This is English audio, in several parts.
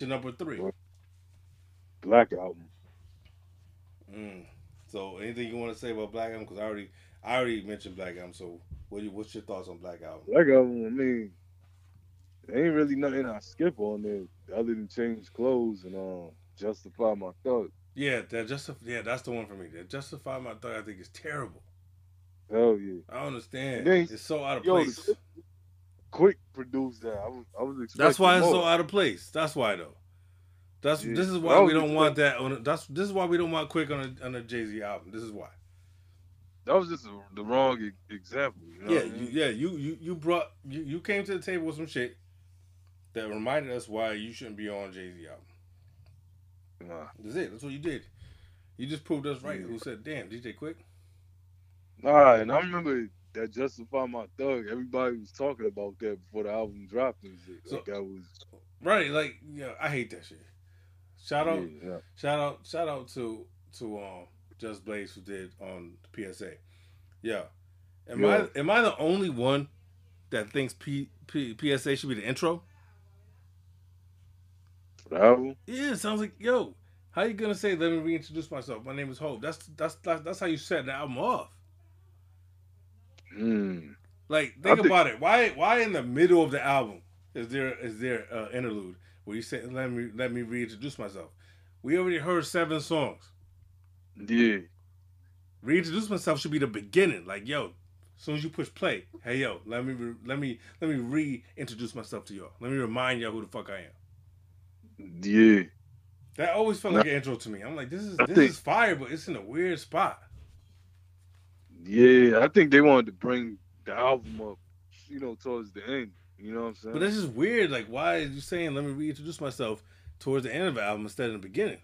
your number three? Black album. Mm. So, anything you want to say about Black Album? Because I already, I already mentioned Black Album. So, what you, what's your thoughts on Black Album? Black album. I mean, there ain't really nothing I skip on there other than change clothes and um justify my thug. Yeah, that just yeah, that's the one for me. That Justify My Thug, I think is terrible. Hell yeah. I understand. Then- it's so out of yo, place. the- Quik produced that. I was I was expecting That's why it's more. so out of place. That's why though. That's Yeah. this is why we don't want that on. A, that's this is why we don't want Quik on a on a Jay Z album. This is why. That was just a, the wrong e- example. You know yeah, I you, mean? yeah. You you you brought you you came to the table with some shit that reminded us why you shouldn't be on Jay Z album. Nah. That's it. That's what you did. You just proved us right. Yeah. Who said, "Damn, DJ Quik"? Nah, and I remember that Justify My Thug. Everybody was talking about that before the album dropped and shit. So- Like that was Right? Like, yeah, I hate that shit. Shout out, yeah, yeah. shout out, shout out to to um Just Blaze who did on PSA. Yeah. Am Yeah. I am I the only one that thinks P, P, PSA should be the intro? For the album. Yeah, it sounds like yo. How you gonna say? Let me reintroduce myself. My name is Hov. That's that's that's, that's how you set the album off. Mm. Like think think- about it. Why why in the middle of the album is there is there uh, interlude where you say let me let me reintroduce myself? We already heard seven songs. Yeah. Reintroduce myself should be the beginning. Like yo, as soon as you push play, hey yo, let me re- let me let me reintroduce myself to y'all. Let me remind y'all who the fuck I am. Yeah. That always felt like an intro to me. I'm like, this is I this think- is fire, but it's in a weird spot. Yeah. I think they wanted to bring the album up, you know, towards the end. You know what I'm saying? But that's just weird. Like, why are you saying let me reintroduce myself towards the end of the album instead of the beginning?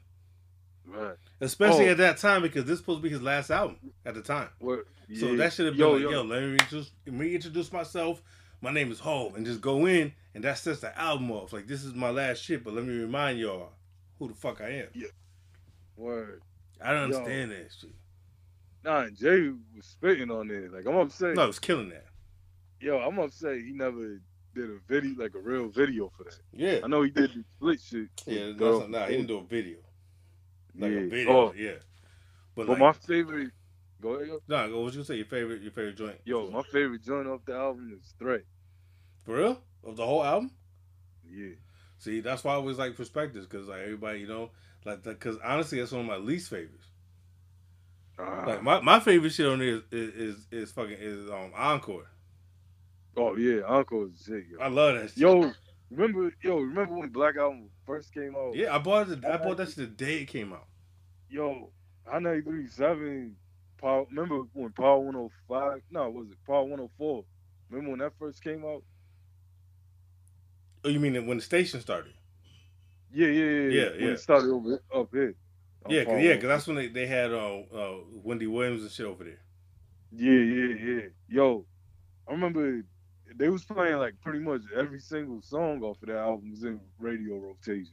right. Especially Oh. at that time because this supposed to be his last album at the time. What? So that should have been yo, like, yo. yo, let me reintroduce, reintroduce myself. My name is Hov, and just go in, and that sets the album off. Like this is my last shit, but let me remind y'all who the fuck I am. Yeah. Word. I don't Yo. understand that shit. Nah, and Jay was spitting on it. Like I'm upset. No, it's killing that. Yo, I'm upset he never did a video, like a real video for that. Yeah, I know he did the split shit. yeah. with That's not, nah, he didn't do a video, like yeah. a video. Oh, yeah, but, but like, my favorite. Go ahead, yo. nah. What you say? Your favorite? Your favorite joint? Yo, my favorite joint off the album is Threat. for real of the whole album. Yeah. See, that's why I always like perspectives because like everybody, you know, like because honestly, that's one of my least favorites. Ah. Like my, my favorite shit on there is is, is, is fucking is um encore. oh yeah, Encore is shit, yo. I love that shit. Yo, remember, yo, remember when Black Album first came out? Yeah, I bought it. I bought that shit the day it came out. Yo, I ninety three seven. Power. Remember when Power one hundred five? No, was it Power one hundred four? Remember when that first came out? Oh, you mean when the station started? Yeah, yeah, yeah. Yeah, When yeah. it started over up here. Yeah, cause, yeah, because that's when they, they had uh, uh Wendy Williams and shit over there. Yeah, yeah, yeah. Yo, I remember they was playing like pretty much every single song off of that album was in radio rotation.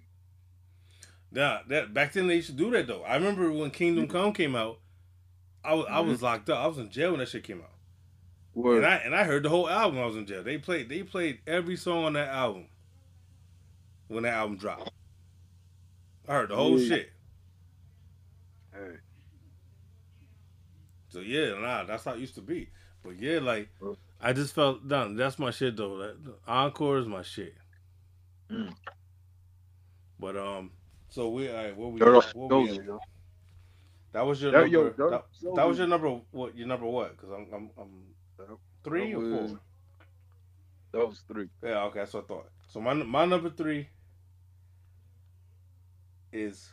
Yeah, that back then they used to do that though. I remember when Kingdom Come came out, I was I was locked up. I was in jail when that shit came out, Word. and I and I heard the whole album. I was in jail. They played they played every song on that album when that album dropped. I heard the whole Yeah. shit. Hey, So yeah, nah, that's how it used to be. But yeah, like I just felt done. That's my shit though. That, Encore is my shit. Mm. But um, so we all right. What we, what we that was your That- number. yo, that, Off that was your number. What your number? What? Because I'm I'm, I'm three That or four. That was three. Yeah, okay, that's what I thought. So my my number three is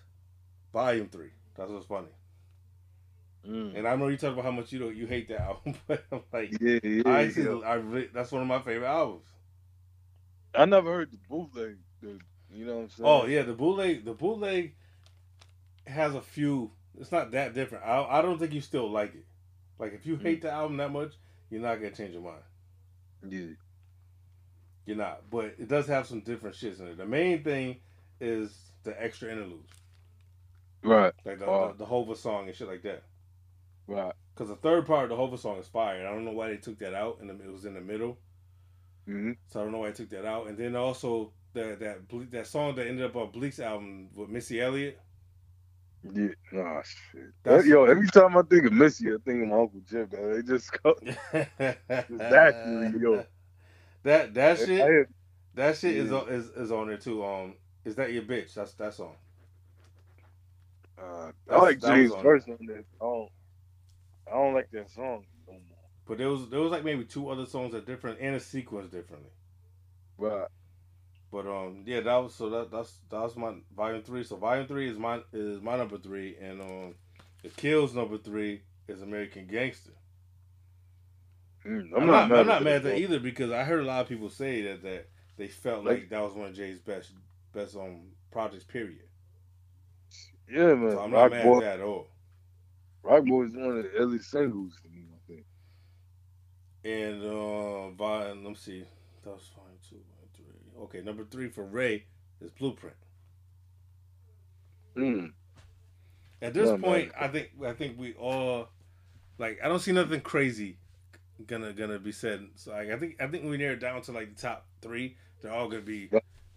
Volume Three. That's what's funny. Mm. And I know you talk about how much you don't you hate that album, but I'm like, Yeah, yeah. I see. yeah. I really, that's one of my favorite albums. I never heard the bootleg. The, you know what I'm saying? Oh yeah, the bootleg. The bootleg has a few. It's not that different. I I don't think you still like it. Like if you Mm. hate the album that much, you're not gonna change your mind. Yeah. You're not. But it does have some different shits in it. The main thing is the extra interludes, Right. like the Oh. the, the Hova song and shit like that. Right. Because the third part of the Hova song is fire. I don't know why they took that out, and it was in the middle. hmm So I don't know why they took that out. And then also that that Ble- that song that ended up on Bleek's album with Missy Elliott. Yeah, nah, shit. That's- Yo, every time I think of Missy, I think of my Uncle Jim. Man. They just go. Exactly, yo. That that shit I- that shit is, Yeah. on, is is on there too. Um, is that your bitch? That's that song. Uh, I like that was James' verse on that. I don't, I don't like that song no more. But there was there was like maybe two other songs that different and a sequence differently. But But um yeah that was so that that's that was my volume three. So volume three is my is my number three and um the kills number three is American Gangster. mm, I'm, not, I'm not at mad at that that either because I heard a lot of people say that that they felt like, Like- that was one of Jay's best best um projects period. Yeah, man. So I'm Rock not mad Boy, at all. Roc Boy is one of the earliest singles to me. I think. And uh volume let me see. That was two, volume three. Okay, number three for Ray is Blueprint. Mm. At this man. point, I think I think we all like I don't see nothing crazy gonna gonna be said. So like, I think I think we narrow it down to like the top three. They're all gonna be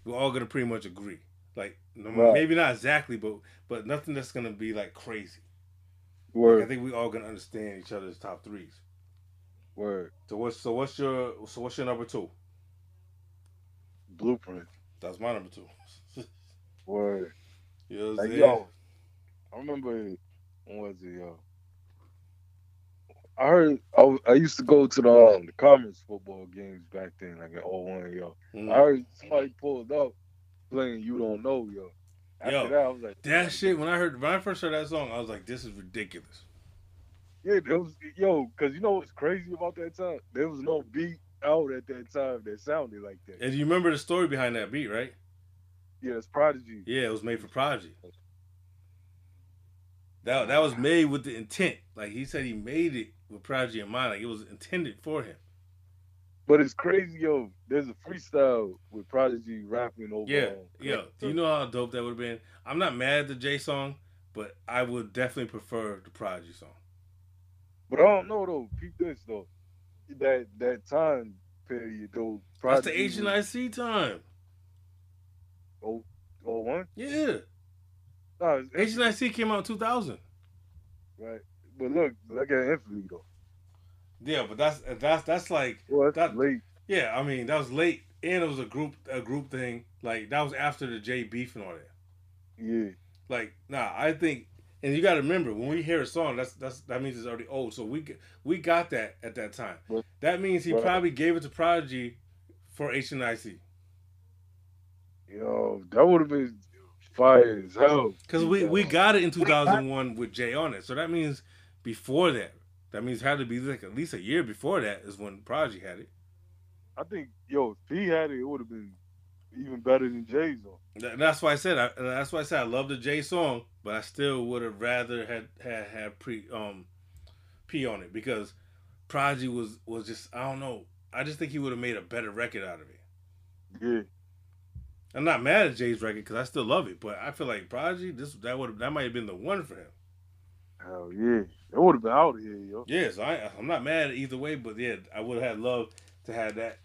we're all gonna pretty much agree. Like no- Right. maybe not exactly, but but nothing that's gonna be like crazy. Like, I think we all gonna understand each other's top threes. word, So what's so what's your so what's your number two? blueprint, That's my number two. word. you know Like yo, I remember when was it yo? I heard I, I used to go to the um, the Commerce football games back then, like in 01, yo. Mhm. I heard somebody pulled up playing "You Don't Know," yo. After Yo, that, I was like, That shit when I heard when I first heard that song, I was like, this is ridiculous. Yeah, there was yo, cause you know what's crazy about that time? There was no beat out at that time that sounded like that. And you remember the story behind that beat, right? Yeah, it's Prodigy. Yeah, it was made for Prodigy. That that was made with the intent. Like he said, he made it with Prodigy in mind. Like it was intended for him. But it's crazy, yo. There's a freestyle with Prodigy rapping over. Yeah, yeah. Do you know how dope that would have been? I'm not mad at the Jay song, but I would definitely prefer the Prodigy song. But I don't know though. Peep this though. That that time period though. That's the Prodigy H and I C time. Oh, oh one. Yeah, No, it's H and I C came out in 2000. right. But look, look at Infamy though. Yeah, but that's that's that's like Well, that's That- late. yeah. I mean, that was late, and it was a group a group thing. Like that was after the Jay beef and all that. Yeah. Like, nah, I think, and you got to remember when we hear a song, that's that's that means it's already old. So we we got that at that time. That means he probably gave it to Prodigy for HNIC. and I C. Yo, that would have been fire as hell. Because we we got it in two thousand one with Jay on it. So that means before that, that means it had to be like at least a year before that is when Prodigy had it. I think, yo, if he had it, it would have been even better than Jay's on. Th- That's why I said I, that's why I said I love the Jay song, but I still would have rather had had had pre um P on it because Prodigy was was just I don't know. I just think he would have made a better record out of it. Yeah. I'm not mad at Jay's record because I still love it, but I feel like Prodigy this that would that might have been the one for him. Hell yeah. It would have been out of here, yo. Yes, I I'm not mad either way, but yeah, I would have had love to have that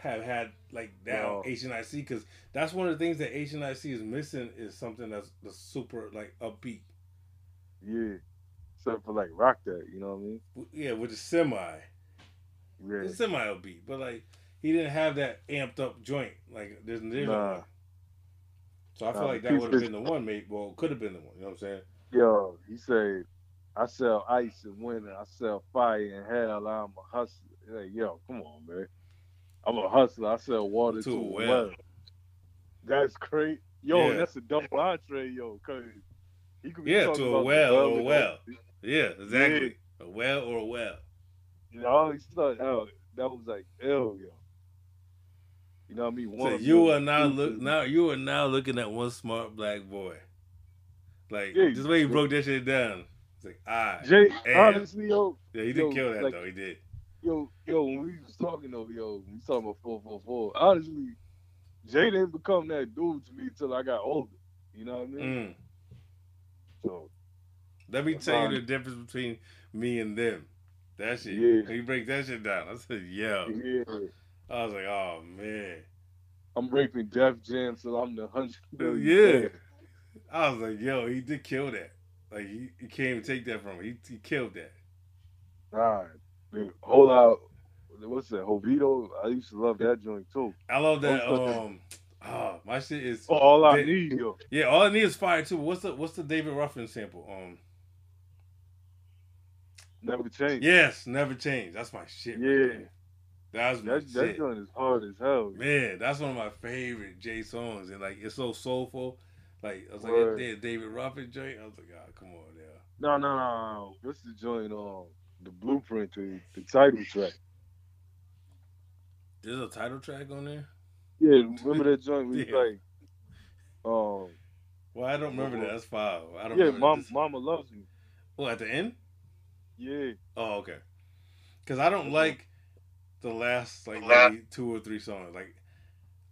have had like that Yeah. H and I C because that's one of the things that H and I C is missing is something that's, that's super like upbeat. Yeah. Except for like rock that, you know what I mean? Yeah, with the semi. Yeah. It's semi upbeat, but like he didn't have that amped up joint. Like there's, there's no Nah. one. So I feel like that would have been the one, mate. Well, could have been the one. You know what I'm saying? Yo, he said, I sell ice in winter, I sell fire in hell, I'm a hustler. Like, yo, come on, man. I'm a hustler, I sell water To to, a a well. well. That's great. Yo, Yeah. that's a double entree, yo, cause he could be Yeah, talking to a well or a well. Yeah, exactly. A well or a well. You know, I always thought oh, that was like, ew, yo. You know what I mean? So you are now look now you are now looking at one smart black boy. Like Yeah, just the way he broke that shit down. It's like ah Jay, Damn. honestly, yo, yeah, he didn't yo, kill that like- though. He did. yo, yo, when we was talking though, yo, we talking about four four four. Honestly, Jay didn't become that dude to me until I got older. You know what I mean? Mm. So Let me tell you the difference between me and them. That shit. Yeah. You break that shit down, I said, yo. yeah, I was like, oh man. I'm raping Def Jam, so I'm the hundred. Yeah. I was like, yo, he did kill that. Like he, he can't even take that from him. He, he killed that. Nah, dude, hold out. What's that? Jovito. I used to love that joint too. I love that. Um, oh, my shit is Oh, all I need, yo. yeah. All I need is fire too. What's the what's the David Ruffin sample? Um, Never change. yes, never change. That's my shit. Yeah. that's my That that joint is hard as hell. Man, that's one of my favorite Jay songs, and like it's so soulful. Like I was like, Word. yeah, David Ruffin joint. I was like, oh, come on, yeah. No, no, no, no. What's the joint? Um, the blueprint to the title track. There's a title track on there. Yeah, remember that joint? We Yeah. like, um, Well, I don't remember that. That's five. I don't yeah, remember mom, this- Mama loves me. Well, at the end. Yeah, Oh, okay. Because I don't like the last like maybe two or three songs. Like,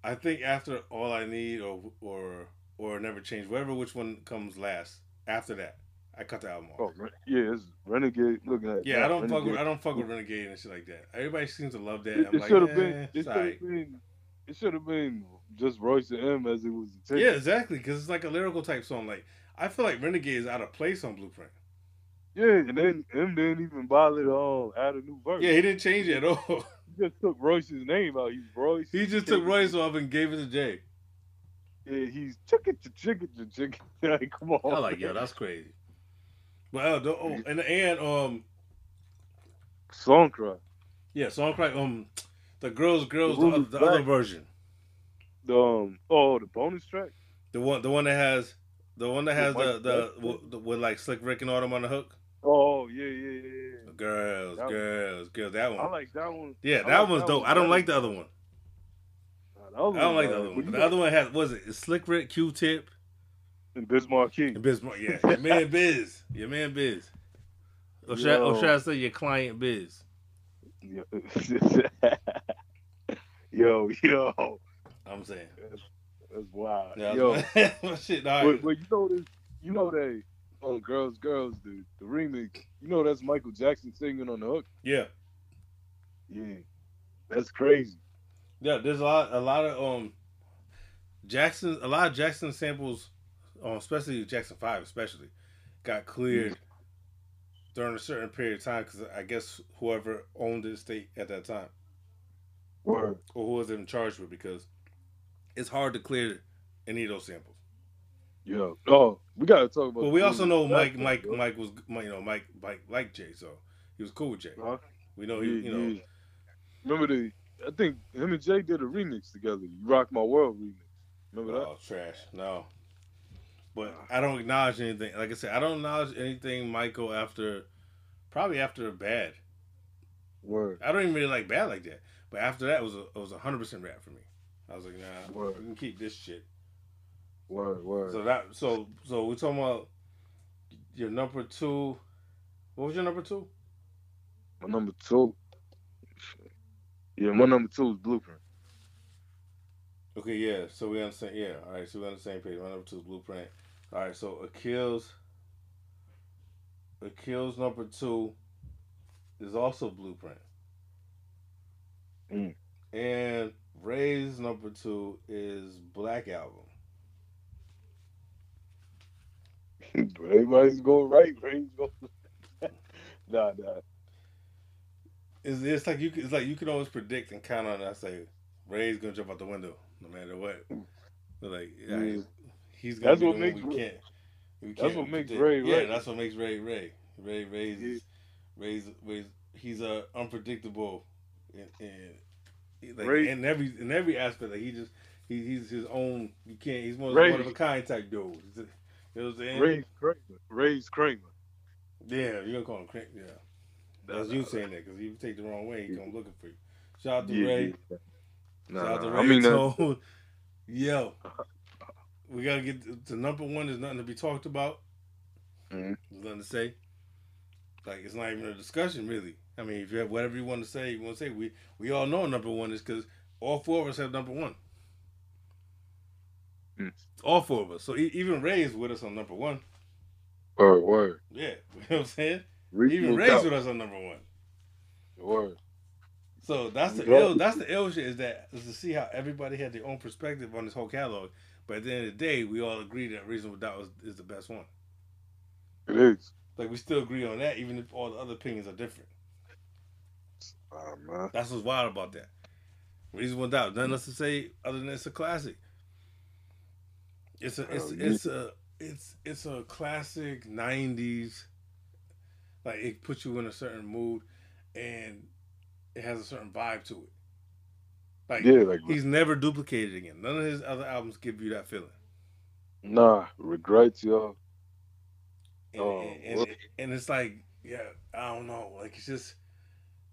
I think after All I Need or or or Never Change, whatever which one comes last after that, I cut the album off. oh yeah, it's Renegade. Looking at yeah, I don't fuck with Renegade. I don't fuck with Renegade and shit like that. Everybody seems to love that. It, I'm it like, should have eh, been. It should have been. It should have been just Royce and Em as it was. Intended. Yeah, exactly. Because it's like a lyrical type song. Like I feel like Renegade is out of place on Blueprint. Yeah, and then Em didn't even bother to um, add a new verse. Yeah, he didn't change it at all. he just took Royce's name out. He's Royce. he just took Royce off and gave it to Jay. Yeah, he's chicken to chicken. like, come on. I like, yo, that's crazy. But uh, the, oh, and and um, song cry. yeah, song cry. Um, the girls, girls, the, other, the other version, The um, oh, the bonus track. the one, the one that has, the one that has the the, with, the with like Slick Rick and all them on the hook. Oh yeah, yeah, yeah. Girls, That one. girls, girls. That one I like that one. Yeah, I that like one's that dope. one I don't like the other one. Nah, I don't like the other one. you The other one has was it Slick Rick, Q Tip, and Biz Markie. and Biz. Yeah, your man Biz, your man Biz. Or should, I, or should I say your client Biz? yo, yo, I'm saying. that's wild. Yeah, yo, yo. shit. Right. but, but you know this, you know they, oh, girls, girls, the the remix. You know that's Michael Jackson singing on the hook. Yeah. Yeah, that's crazy. Yeah, there's a lot, a lot of um, Jackson, a lot of Jackson samples, um, especially Jackson Five, especially, got cleared during a certain period of time because I guess whoever owned the estate at that time Word. or who was in charge with because it's hard to clear any of those samples. Yeah. oh, we gotta talk about. But we also know Mike, Mike. Mike was, you know, Mike, Mike liked Jay, so he was cool with Jay. Huh? We know he, Yeah, you know, yeah. Remember the? I think him and Jay did a remix together. You Rock My World remix. Remember that? Oh, trash. No. But I don't acknowledge anything. Like I said, I don't acknowledge anything Michael after, probably after Bad. Word. I don't even really like Bad like that. But after that, it was a, it was hundred percent rap for me. I was like, nah, Word. we can keep this shit. Word. Word. So that, so so we're talking about your number two. What was your number two? my number two. Yeah, my number two is Blueprint. Okay, yeah. So we understand. Yeah. All right. So we're on the same page. My number two is Blueprint. All right. So Akil's. Akil's number two is also Blueprint. Mm. And Ray's number two is Black Album. Everybody's going right. Ray's going. nah, nah. It's, it's like you. can- It's like you can always predict and count on. it. I say Ray's gonna jump out the window no matter what. But like, yeah, Yeah. he's gonna That's what makes we can't. We that's can't what makes predict. Ray Yeah, Ray. that's what makes Ray Ray. Ray Ray's Yeah. Ray's, Ray's he's uh, unpredictable in, in like Ray- in every in every aspect. Like he just he, he's his own. You can't. He's one, Ray- one of a kind type dude. A- You know what I'm saying? Ray's Kramer. Ray's Kramer. Yeah, you're gonna call him Crank. Yeah, that's you saying that because you take the wrong way, he come looking for you. Shout out to Yeah, Ray. yeah. Nah, Shout out to Ray. I mean, uh, Tone. yo, we gotta get to, to number one. There's nothing to be talked about. Mhm. There's nothing to say. Like it's not even a discussion, really. I mean, if you have whatever you want to say, you want to say. We we all know number one is because all four of us have number one. Mm. All four of us. So e- even Ray is with us on number one. word, word. Yeah, you know what I'm saying. Reach Even out. with us on number one. Word. So that's the ill. That's the ill shit. Is that is to see how everybody had their own perspective on this whole catalog. But at the end of the day, we all agree that Reasonable Doubt was, is the best one. It is. Like we still agree on that, even if all the other opinions are different. Man. That's what's wild about that. Reasonable Doubt. Nothing else to say other than it's a classic. It's a it's it's a it's it's a classic '90s. Like it puts you in a certain mood, and it has a certain vibe to it. Like Yeah, like he's never duplicated again. None of his other albums give you that feeling. nah, regrets, yo. And, Oh, and, um, and, and it's like, yeah, I don't know. Like it's just,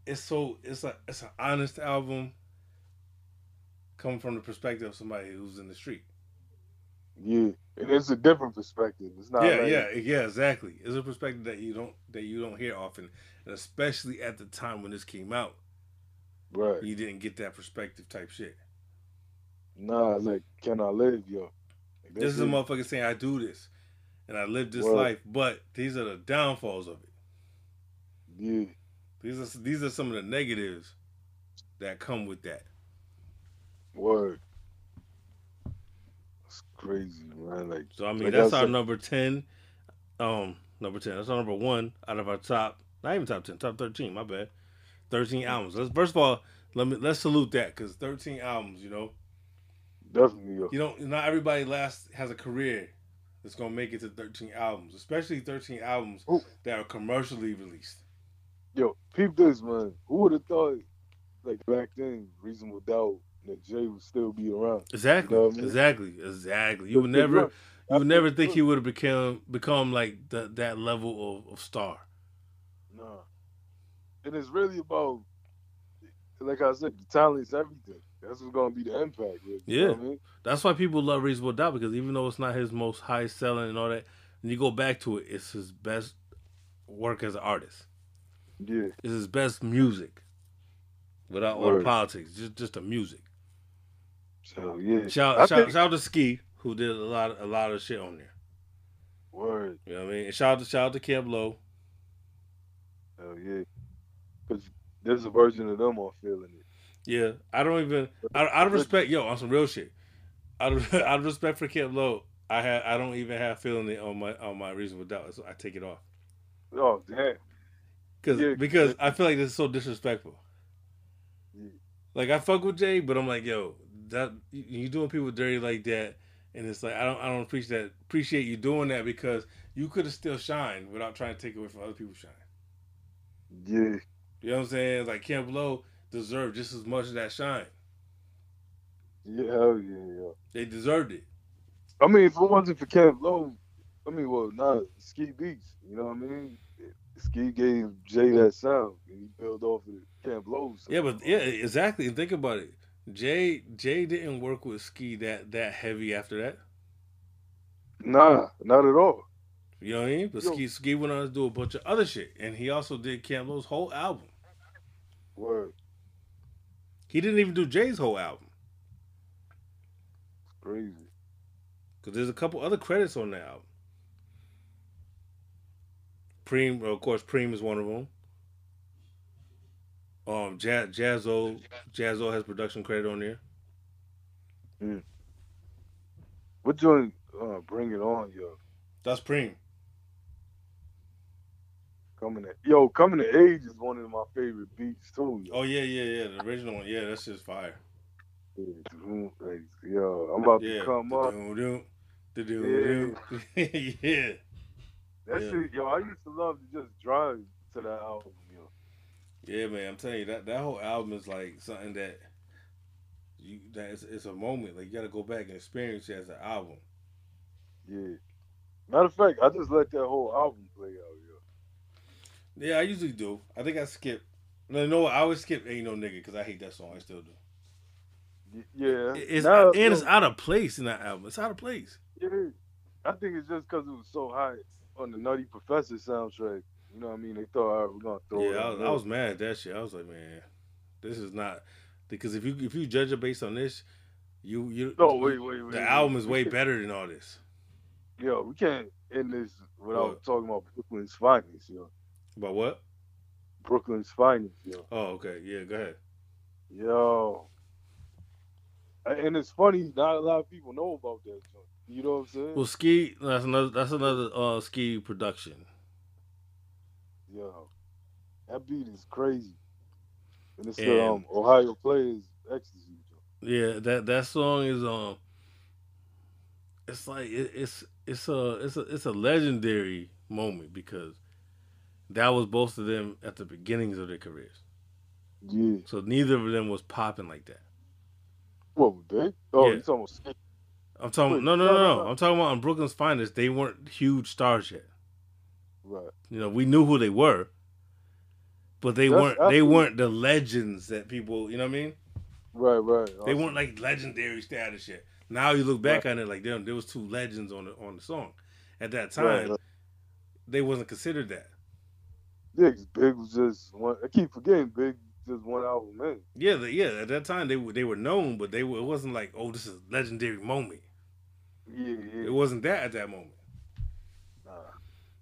it's so it's a it's an honest album. Coming from the perspective of somebody who's in the street. Yeah. It's a different perspective. It's not yeah, like, yeah, yeah, exactly. It's a perspective that you don't that you don't hear often, and especially at the time when this came out, Right. you didn't get that perspective type shit. Nah, like, can I live, yo? Like, This is a motherfucker saying I do this, and I live this life, but these are the downfalls of it. Yeah. These are these are some of the negatives that come with that. Word. Crazy, man. Like, So I mean, Like that's I our number ten. Um, number ten. That's our number one out of our top. Not even top ten. Top thirteen. My bad. Thirteen albums. Let's first of all let me let's salute that because thirteen albums. You know, definitely, yo. you don't. Not everybody last has a career that's gonna make it to thirteen albums, especially thirteen albums Ooh. that are commercially released. Yo, peep this, man. Who would have thought, like, back then, Reasonable Doubt, that Jay would still be around? Exactly. You know I mean? Exactly. Exactly. You would never. You would never think- he would have become become like the, that level of, of star. Nah. And it's really about, like I said, the talent's everything. That's what's gonna be the impact. Really, you know Yeah. what I mean? That's why people love Reasonable Doubt because even though it's not his most high selling and all that, when you go back to it, it's his best work as an artist. Yeah. It's his best music, without all the politics. Just just the music. So yeah. Shout I shout, think- shout out to Ski who did a lot a lot of shit on there. Word. You know what I mean? And shout out to shout out to Camp Lo. Hell yeah. Because there's a version of them on feeling it. Yeah, I don't even I out of respect, yo, on some real shit. Out of, out of respect for Camp Lo, I had I don't even have feeling it on my on my Reasonable Doubt, so I take it off. Oh damn. Cause Yeah, because I feel like this is so disrespectful. Yeah. Like I fuck with Jay, but I'm like, yo, that you doing people dirty like that, and it's like I don't I don't appreciate that appreciate you doing that because you could have still shined without trying to take away from other people's shine. Yeah. You know what I'm saying? Like Camp Lo deserved just as much of that shine. Yeah, hell yeah, yeah. They deserved it. I mean, if it wasn't for Camp Lo, I mean, well, not Ski Beatz, you know what I mean? Ski gave Jay that sound, and he built off of Camp Lo. so- Yeah, but yeah, exactly. And think about it. Jay Jay didn't work with Ski that that heavy after that. Nah, not at all. You know what I mean? But Yo. Ski Ski went on to do a bunch of other shit, and he also did Lo's whole album. Word. He didn't even do Jay's whole album Crazy. because there's a couple other credits on the album. Preem, of course, Preem is one of them. Um, Jazz, Jazzo, Jazzo has production credit on there. What joint, uh, Bring It On, yo. That's Preem. Coming to, yo, Coming to Age is one of my favorite beats, too. Yo. Oh yeah, yeah, yeah. The original one, yeah, that's just fire. Yo, I'm about Yeah, to come up. Da-doo-doo, da-doo-doo. yeah. That Yeah. shit, yo, I used to love to just drive to that album. Yeah, man, I'm telling you that that whole album is like something that you that it's, it's a moment. Like you got to go back and experience it as an album. Yeah. Matter of fact, I just let that whole album play out, yo. Yeah, I usually do. I think I skip. No, no, I always skip "Ain't No Nigga" because I hate that song. I still do. Yeah. It's Now, and it's out of place in that album. It's out of place. yeah. I think it's just because it was so high on the Nutty Professor soundtrack. You know what I mean? They thought, all right, we're gonna throw it. yeah, I was. I was mad at that shit. I was like, man, this is not because if you if you judge it based on this, you you No, wait, wait, wait. the wait. album is way better than all this. Yo, we can't end this without What? talking about Brooklyn's finest, yo. But what? Brooklyn's finest, yo. Oh, okay, yeah, go ahead. Yo. And it's funny, not a lot of people know about that joint. You know what I'm saying? Well, ski. That's another. That's another uh, ski production. Yo, that beat is crazy. And it's And- the um, Ohio Players Ecstasy. Yeah, that that song is um. It's like it, it's it's a it's a it's a legendary moment because that was both of them at the beginnings of their careers. Yeah. So neither of them was popping like that. What was they? Oh, Yeah. you talking about I'm talking Wait, no no no, no no, no. no. I'm talking about on Brooklyn's finest. They weren't huge stars yet. Right. You know, we knew who they were, but they That's weren't. They absolutely- weren't the legends that people. You know what I mean? Right, right. They weren't like legendary status yet. Now you look back on it like damn, there was two legends on the on the song. At that time, Right, right. they wasn't considered that. Yeah, Big was just one. I keep forgetting Big just one album in. Yeah, the, yeah. At that time, they were they were known, but they were, it wasn't like oh, this is a legendary moment. Yeah, yeah. It wasn't that at that moment.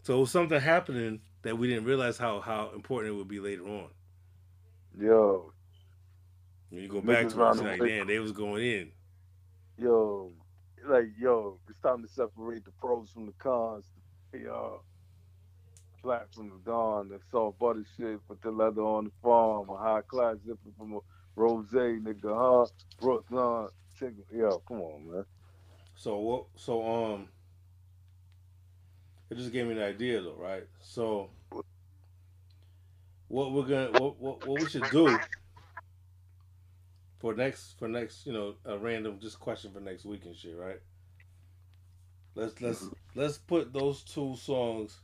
So it was something happening that we didn't realize how how important it would be later on. Yo, When you go back to it, like damn, they was going in. yo, like yo, it's time to separate the pros from the cons. The uh, flat from the dawn. The soft butter shit, put the leather on the farm. A high class zipper from a rose, nigga, huh? Brooklyn. Yo, come on, man. So what? So um, it just gave me an idea though, right? So what we're gonna what what, what we should do for next for next you know a random just question for next week and shit, right? Let's let's let's put those two songs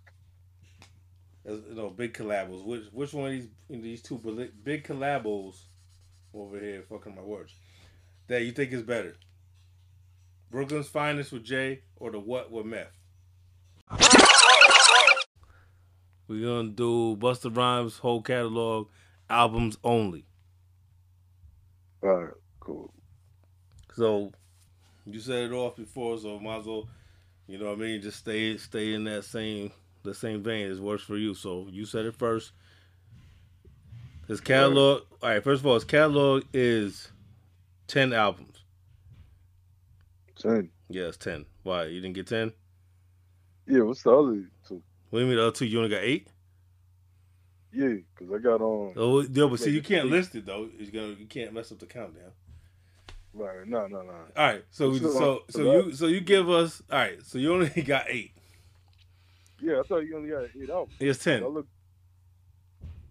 as you know big collabos. Which which one of these these two big collabos over here fucking my words that you think is better? Brooklyn's Finest with Jay or the What with Meth? We're gonna do Busta Rhymes whole catalog albums only. All right, cool. So you set it off before, so might as well, you know what I mean, just stay stay in that same the same vein. It works for you. So you said it first. His catalog all right, first of all, his catalog is ten albums. Ten. Yeah, it's ten. Why? You didn't get ten? Yeah, what's the other? What do you mean the other two? You only got eight? Yeah, because I got on. Oh, yeah, but see, you can't eight. list it though. You're gonna, you can't mess up the countdown. Right, no, no, no. All right, so So- so so you so you give us all right. So you only got eight. Yeah, I thought you only got eight albums. It's I ten. look.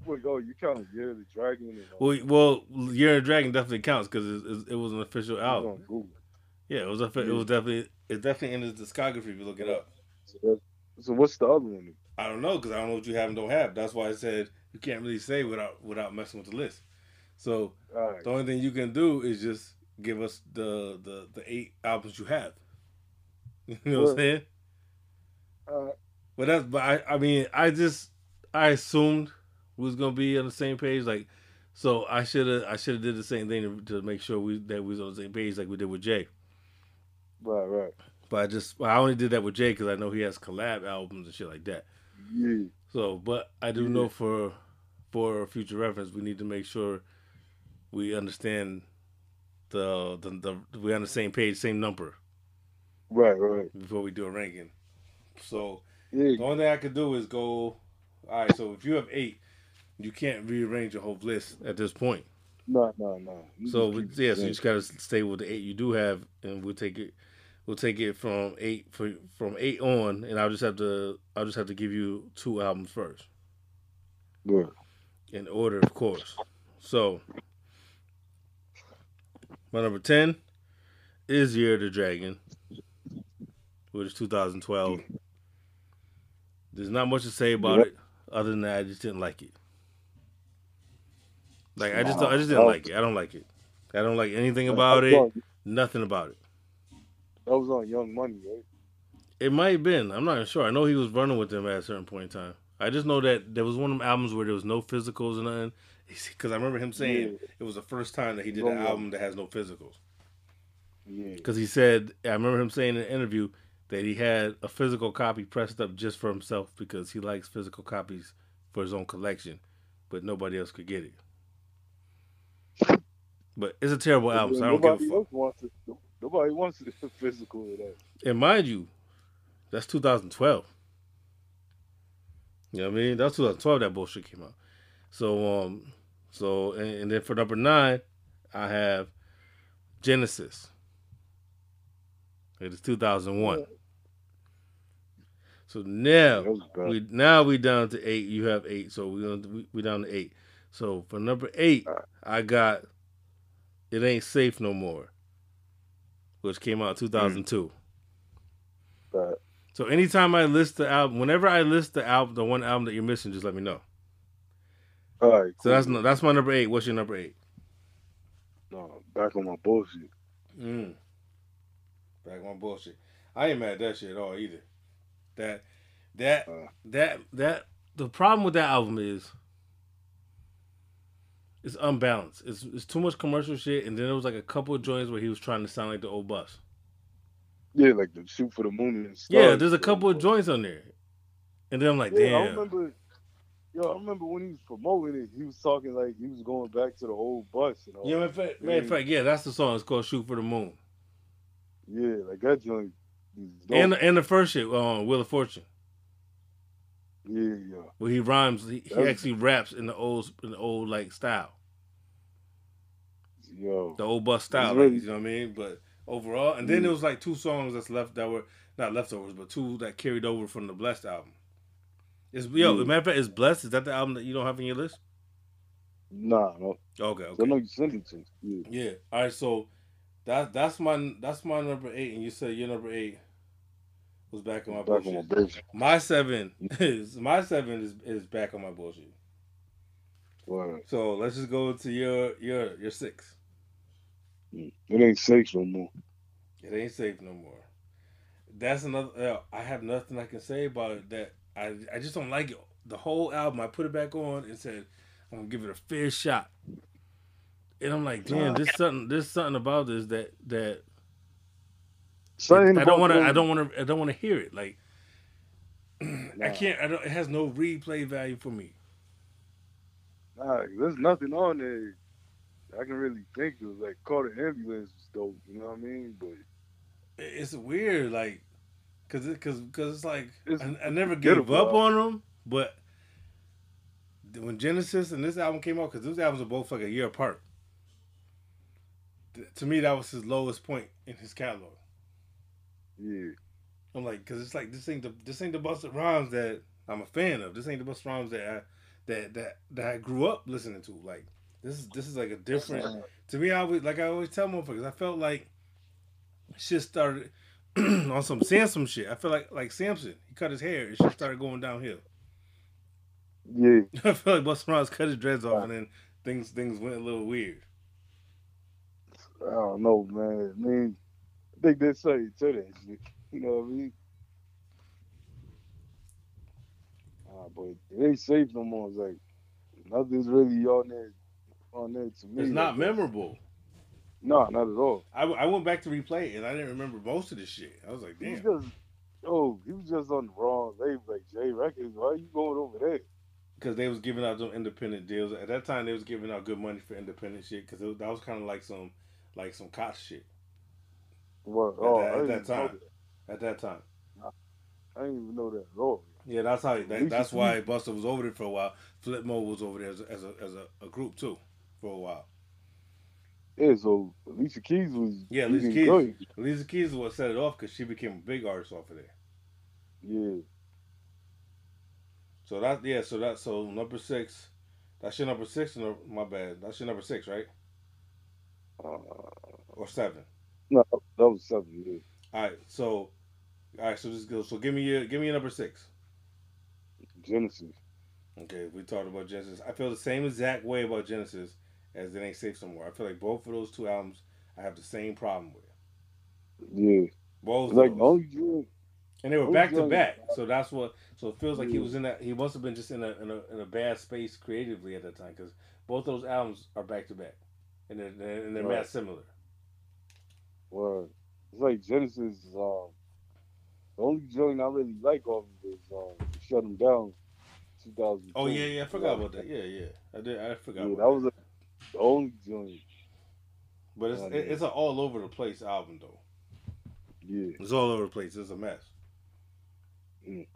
Wait, oh, you counted Year of the Dragon and all. Well, well, Year of the Dragon definitely counts because it, it, it was an official album. on Yeah, it was a, it was definitely it's definitely in his discography if you look it up. So, so what's the other one? I don't know because I don't know what you have and don't have. That's why I said you can't really say without without messing with the list. So right. the only thing you can do is just give us the the, the eight albums you have. You know what I'm saying? Right. But that's but I I mean I just I assumed we was gonna be on the same page like so I should have I should have did the same thing to, to make sure we that we was on the same page like we did with Jay. Right, right. But I just I only did that with Jay because I know he has collab albums and shit like that. Yeah. So but I do Yeah. know for for future reference we need to make sure we understand the the, the we're on the same page same number Right, right. before we do a ranking. So Yeah. The only thing I could do is go. All right, so if you have eight, you can't rearrange your whole list at this point. No, no, no. You So yeah, so you just gotta stay with the eight you do have, and we'll take it. We'll take it from eight for from eight on, and I'll just have to. I'll just have to give you two albums first, Good. In order, of course. So my number ten is Year of the Dragon, which is 2012. There's not much to say about it, other than that I just didn't like it. Like I just. I just didn't like it. I don't like it. I don't like anything about it. Nothing about it. That was on Young Money, right? It might have been. I'm not sure. I know he was running with them at a certain point in time. I just know that there was one of them albums where there was no physicals and nothing. Because I remember him saying Yeah. it was the first time that he did an album that has no physicals. Yeah. Because he said, I remember him saying in an interview that he had a physical copy pressed up just for himself because he likes physical copies for his own collection, but nobody else could get it. But it's a terrible album, so I don't give a fuck. Else wants it. Nobody wants it physical of that. And mind you, that's 2012. You know what I mean? That's 2012 that bullshit came out. So um, so and, and then for number nine, I have Genesis. It is 2001. So now That was bad. we now we down to eight. You have eight, so we we we down to eight. So for number eight. I got "It Ain't Safe No More," which came out 2002. Bad. So anytime I list the album, whenever I list the album, the one album that you're missing, just let me know. All right. So that's that's my number eight. What's your number eight? no, back on my bullshit. Mm. Back on my bullshit. I ain't mad at that shit at all either. That that Uh. that that the problem with that album is it's unbalanced. It's it's too much commercial shit, and then there was like a couple of joints where he was trying to sound like the old bus. Yeah, like the shoot for the moon and stars. Yeah, there's a couple of joints on there, and then I'm like, Yeah, I damn. remember. Yo, I remember when he was promoting it, he was talking like he was going back to the old bus and all. Yeah, of fact, of fact, yeah, that's the song. It's called "Shoot for the Moon," Yeah, like that joint. and and the first shit, um, "Wheel of Fortune," yeah, yeah. where he rhymes. He, he actually raps in the old in the old like style. Yo, the old bus style, really- like, you know what I mean? But overall, and then there was like two songs that's left that were not leftovers, but two that carried over from the Blessed album. Is yo, Yeah. matter of fact, is Blessed? Is that the album that you don't have in your list? nah, no. Okay, okay. I know you sent it to. Yeah, yeah. All right, so that that's my that's my number eight, and you said your number eight was back on my back on my bullshit. bullshit. My seven is my seven is is back on my bullshit. Word. So let's just go to your your your six. Mm. It ain't safe no more. It ain't safe no more. That's another. Uh, I have nothing I can say about it. That I I just don't like it. The whole album. I put it back on and said I'm gonna give it a fair shot. And I'm like, damn, there's something. There's something about this that that Something I don't want to. I don't want to. I don't want to hear it. Like I can't. I don't. It has no replay value for me. Nah, there's nothing on there I can really think of. Like, call the ambulance is dope. You know what I mean? But It's weird, like, cause it, cause, cause it's like It's I, I never gave up on them, but when Genesis and this album came out, cause those albums are both like a year apart. To me, that was his lowest point in his catalog. Yeah, I'm like, cause it's like this ain't the this ain't the Busta Rhymes that I'm a fan of. This ain't the Busta Rhymes that I, that that that I grew up listening to. Like this is this is like a different. To me, I always like I always tell motherfuckers. I felt like shit started on some Samson shit. I feel like like Samson. He cut his hair. It shit started going downhill. yeah. I feel like Busta Rhymes cut his dreads off, and then things things went a little weird. I don't know, man. I mean, think they say to that shit. You know what I mean? Uh, but it ain't safe no more. It's like nothing's really on there on there to me. It's not memorable. No, not at all. I, I went back to replay it, and I didn't remember most of this shit. I was like, damn. He was just, oh, he was just on the wrong label, like J Records. Why are you going over there? because they was giving out some independent deals at that time. They was giving out good money for independent shit because that was kind of like some like some Koch shit At Oh, that- at that time. at that time. that. I didn't even know that at all. Yeah, that's how. That, that's why Busta was over there for a while. Flip Mode was over there as a, as a as a, a group too for a while. Yeah, so Alicia Keys was. Yeah, Alicia Keys. good. Lisa Keys what set it off because she became a big artist off of there. Yeah, So that yeah, so that so number six, that's your number six. My bad, that's your number six, right? uh, Or seven. no, that was seven. Yeah, All right, so all right, so just go. So give me your give me your number six. Genesis. Okay, we talked about Genesis. I feel the same exact way about Genesis as it ain't safe somewhere. I feel like both of those two albums I have the same problem with. Yeah, Both of like the only and they were back to back. So that's what. So it feels like he was in that. He must have been just in a in a, in a bad space creatively at that time because both those albums are back to back, and they're, they're and they're Right. mad similar. Well, it's like Genesis. Um, the only joint I really like off of is um, Shut 'Em Down, 2000. Oh yeah, yeah, I forgot about that. Yeah, yeah, I did. I forgot. Yeah, about that was a, the only joint. But it's it, it's an all over the place album though. Yeah. It's all over the place. It's a mess. Mm.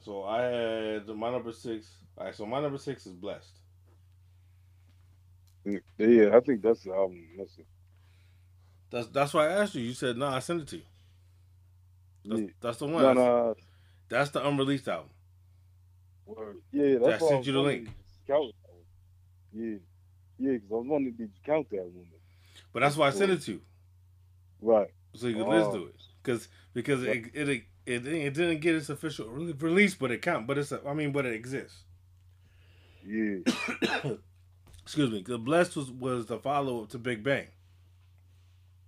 So I had my number six. All right, so my number six is blessed. Yeah, I think that's the album. It. That's that's why I asked you. You said no. I sent it to you. That's, Yeah. that's the one. No, That's, no. that's the unreleased album. Word. Yeah, that's I sent you the link. Count. Yeah, yeah, because I was wondering did you count that one? But that's why I sent it to you Right. so you could Oh. listen to oh. it. Because because it it, it it it didn't get its official release, but it count. But it's a, I mean, but it exists. Yeah. Excuse me. The blessed was was the follow up to Big Bang.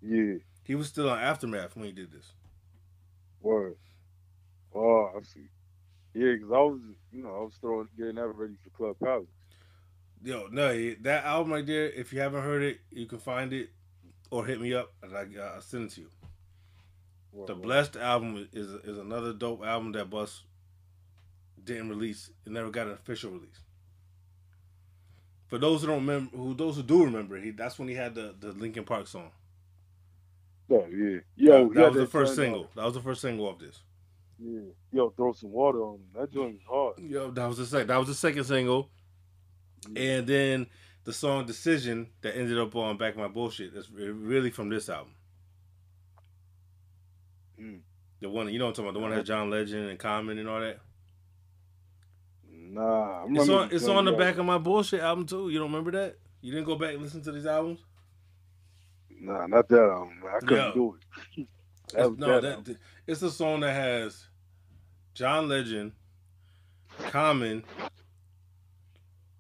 Yeah. He was still on Aftermath when he did this. Word. Oh, I see. Yeah, because I was, you know, I was throwing, getting that ready for Club Palace. Yo, no, that album right there. If you haven't heard it, you can find it or hit me up and I, I'll send it to you. Word, The word. Blessed album is is another dope album that Bus didn't release. It never got an official release. For those who don't remember, who those who do remember, he that's when he had the the Linkin Park song. Oh, yeah. Yo, that, yeah, was the first single. on. That was the first single of this. Yeah. Yo, throw some water on him. That joint was hard. Yo, that was the second. That was the second single, Yeah. and then the song "Decision" that ended up on "Back of My Bullshit." That's really from this album. Mm. The one you know what I'm talking about. The one that had John Legend and Common and all that. Nah, It's on. It's on the back of my bullshit album too. You don't remember that? You didn't go back and listen to these albums? Nah, not that album. I couldn't do it. That no, that, that, it's a song that has John Legend, Common,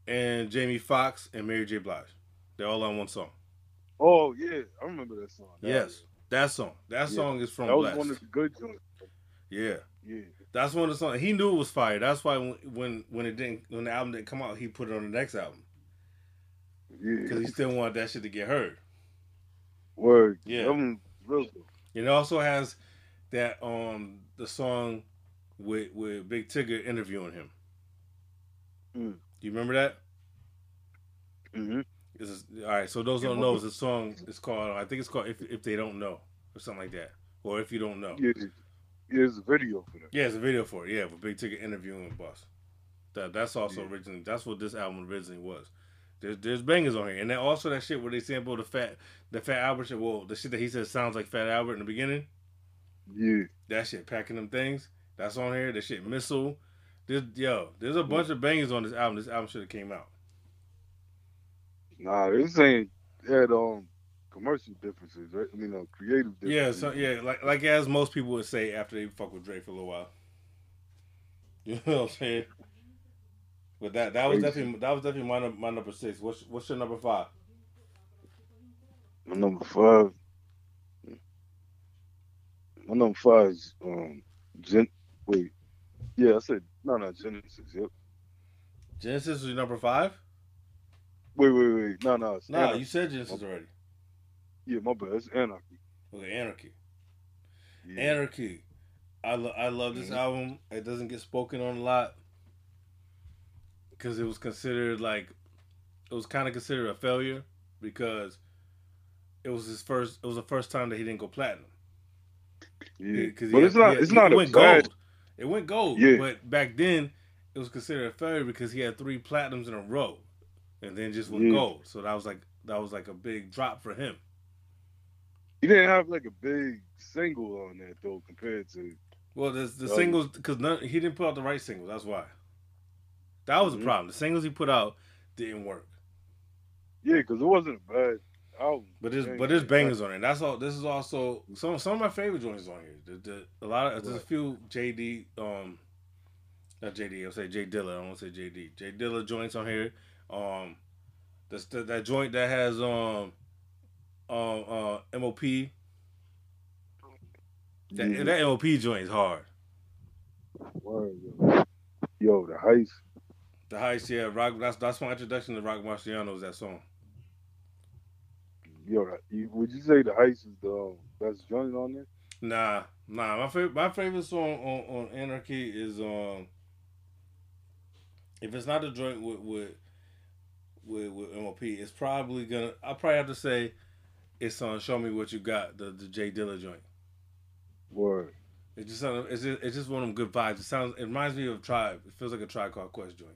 and Jamie Foxx and Mary J. Blige. They're all on one song. Oh yeah, I remember that song. That Yes, was- that song. That Yeah. song is from that was Blessed. one of the good joints. yeah, Yeah, that's one of the songs. He knew it was fire. That's why when when when it didn't when the album didn't come out, he put it on the next album Yeah. because he still wanted that shit to get heard. Word. Yeah. That one real good. It also has that um the song with with Big Tigger interviewing him. Mm. Do you remember that? Mm-hmm. Is, all right. So those who don't know, the song is called. I think it's called "If If They Don't Know" or something like that, or if you don't know. Yeah, yeah, there's a video for that. Yeah, it's a video for it. Yeah, for Big Tigger interviewing Boss. That that's also Yeah. originally that's what this album originally was. There's there's bangers on here, and then also that shit where they sample the fat the Fat Albert shit. Well, the shit that he said sounds like Fat Albert in the beginning. Yeah, That shit packing them things. That's on here. That shit missile. There's yo, there's a bunch of bangers on this album. This album should have came out. nah, this ain't had um commercial differences, right? I mean, uh, creative Yeah, so yeah, like like as most people would say after they fuck with Dre for a little while. You know what I'm saying? But that that was Crazy. definitely that was definitely my my number six. What's what's your number five? My number five. My number five is um Gen. Wait, yeah, I said no, no Genesis. Yep. Genesis was your number five? Wait, wait, wait. No, no. It's No, Anarchy. you said Genesis already. Yeah, my bad. It's Anarchy. Okay, Anarchy. Yeah. Anarchy. I lo- I love this Mhm. album. It doesn't get spoken on a lot because it was considered like it was kind of considered a failure because it was his first. It was the first time that he didn't go platinum. yeah. because but it's not. it's not it a went bad. gold. It went gold. Yeah. But back then, it was considered a failure because he had three platinums in a row, and then just went Yeah. gold. So that was like that was like a big drop for him. He didn't have like a big single on that though, compared to. Well, the the singles because he didn't put out the right singles. That's why. That was Mhm. the problem. The singles he put out didn't work. Yeah, because it wasn't a bad album. But there's but there's bangers on it. That's all. This is also some some of my favorite joints on here. The, the, a lot of there's a few JD um not JD I'll say J Dilla. I won't say JD. J Dilla joints on here. Um, that's the, that joint that has um um uh MOP. That Yeah. that MOP joint is hard. Word, yo. Yo, the heist. The heist, yeah, rock. That's that's my introduction to Roc Marciano. Is that song? Yo, would you say the heist is the um, best joint on there? Nah, nah. My favorite, my favorite song on, on Anarchy is um. If it's not a joint with with with, with MOP, it's probably gonna. I'll probably have to say, it's on "Show Me What You Got," the the J Dilla joint. Word. It just. It's just, it's just one of them good vibes. It sounds. It reminds me of Tribe. It feels like a Tribe Called Quest joint.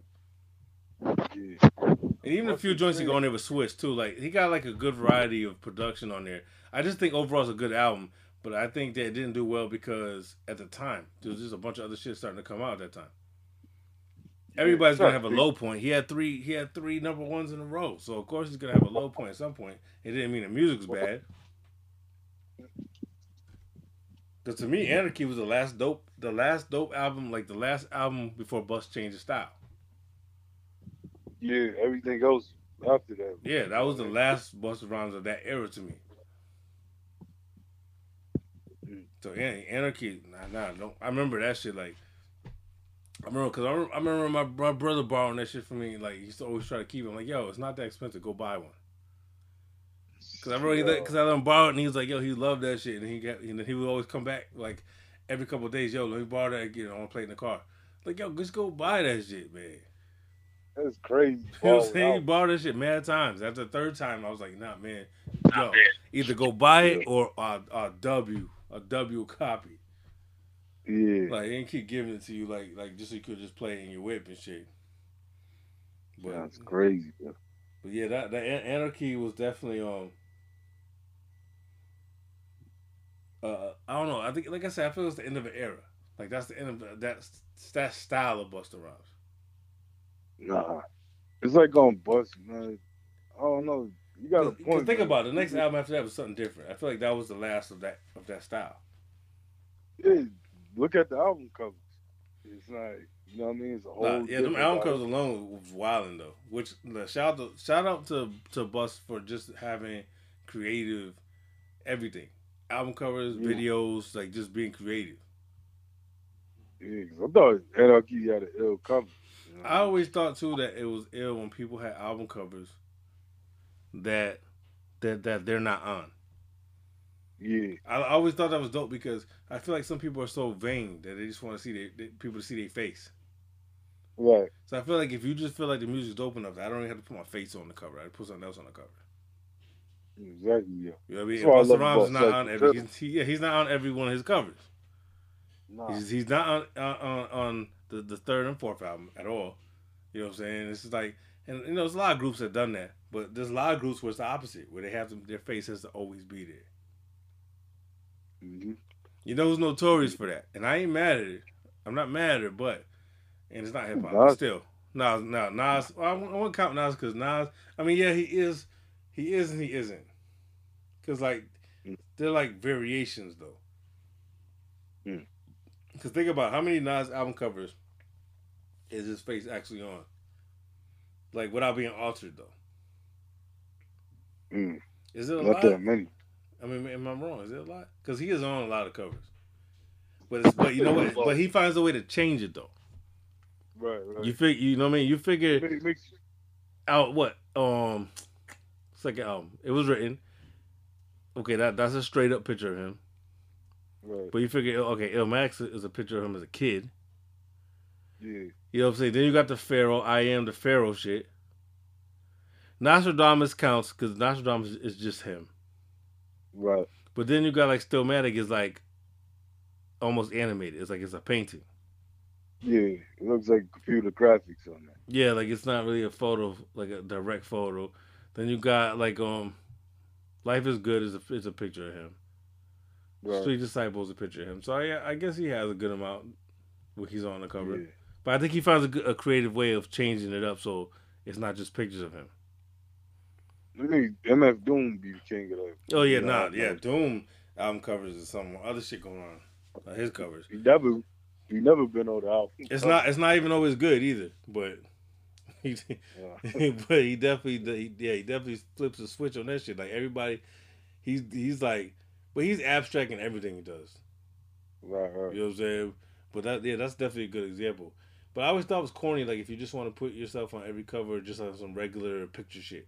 Yeah. And even a few joints he go on there with Switch too. Like he got like a good variety of production on there. I just think overall it's a good album. But I think that it didn't do well because at the time there was just a bunch of other shit starting to come out at that time. Everybody's gonna have a low point. He had three. He had three number ones in a row. So of course he's gonna have a low point at some point. It didn't mean the music was bad. Because to me, Anarchy was the last dope, the last dope album, like the last album before Bust changed his style. Yeah, everything else after that. Yeah, that was the last Busta Rhymes of that era to me. So yeah, Anarchy, nah, nah, no. I remember that shit. Like, I remember because I, I remember my, my brother borrowing that shit from me. Like, he used to always try to keep it. I'm like, yo, it's not that expensive. Go buy one. Because I remember because I let him borrow it, and he was like, yo, he loved that shit, and he got, and he would always come back like every couple days, yo, let me borrow that again. I want to play in the car. Like, yo, just go buy that shit, man. That's crazy. You know what I'm saying? He out. borrowed that shit mad times. After the third time, I was like, nah, man. Yo, either go buy it or a, a W, a W copy. Yeah. Like, they didn't keep giving it to you, like, like just so you could just play it in your whip and shit. But, That's crazy. but yeah, that, that Anarchy was definitely, um, uh, I don't know. I think, like I said, I feel it's the end of an era. Like, that's the end of that, that style of Busta Rhymes. Nah. It's like going bust, man. I don't know. You got a point. think man. about it. The next album after that was something different. I feel like that was the last of that of that style. Yeah, look at the album covers. It's like you know what I mean. It's a whole. Nah, yeah, them different album covers alone was wilding though. Which the shout out to, shout out to to Bus for just having creative everything, album covers, Yeah. videos, like just being creative. Yeah, I thought Anarchy had an ill cover. You know? I always thought too that it was ill when people had album covers that that that they're not on. yeah, I, I always thought that was dope because I feel like some people are so vain that they just want to see their, they, people to see their face. right. So I feel like if you just feel like the music's dope enough, I don't even have to put my face on the cover. I put something else on the cover. Exactly. Yeah. You know what I mean? That's why I And Busta Rhymes is not on every. He's, he, yeah, he's not on every one of his covers. Nah. He's, he's not on on, on the, the third and fourth album at all. You know what I'm saying? It's just like, and you know, there's a lot of groups that done that, but there's a lot of groups where it's the opposite, where they have them, their face has to always be there. hmm You know who's notorious for that, and I ain't mad at it. I'm not mad at it, but and it's not hip hop, still. Nas, no, Nas. Well, I won't count Nas because Nas. I mean, yeah, he is, he is, and he isn't. Because like, Mm. they're like variations though. Mm. Because think about how many Nas album covers is his face actually on, like without being altered though. Mm. Is it a Not lot? that many. I mean, am I wrong? Is it a lot? Because he is on a lot of covers. But it's, but you know what? But he finds a way to change it though. Right. Right. You figure, you know what I mean? You figure Make- make- out what? Um, second album. It was written. Okay, that that's a straight up picture of him. Right. But you figure, okay, Illmatic is a picture of him as a kid. Yeah. You know what I'm saying? Then you got the Pharaoh, I am the Pharaoh shit. Nostradamus counts because Nostradamus is just him. Right. But then you got like Stillmatic is like almost animated. It's like it's a painting. Yeah. It looks like computer graphics on that. Yeah, like it's not really a photo, like a direct photo. Then you got like um, Life is Good is a is a picture of him. Right. Street Disciple is a picture of him. So yeah, I guess he has a good amount when he's on the cover. Yeah. But I think he finds a, good- a creative way of changing it up so it's not just pictures of him. I MF Doom be the king of that. Oh yeah, nah, I yeah. Doom album covers is some other shit going on. Uh, his covers. He never, he never been on the album. It's not. It's not even always good either. But he, Yeah. but he definitely, he, yeah, he definitely flips a switch on that shit. Like everybody, he's he's like, but he's abstract in everything he does. right. Right. You know what I'm saying? But that, yeah, that's definitely a good example. But I always thought it was corny. Like if you just want to put yourself on every cover, just on some regular picture shit,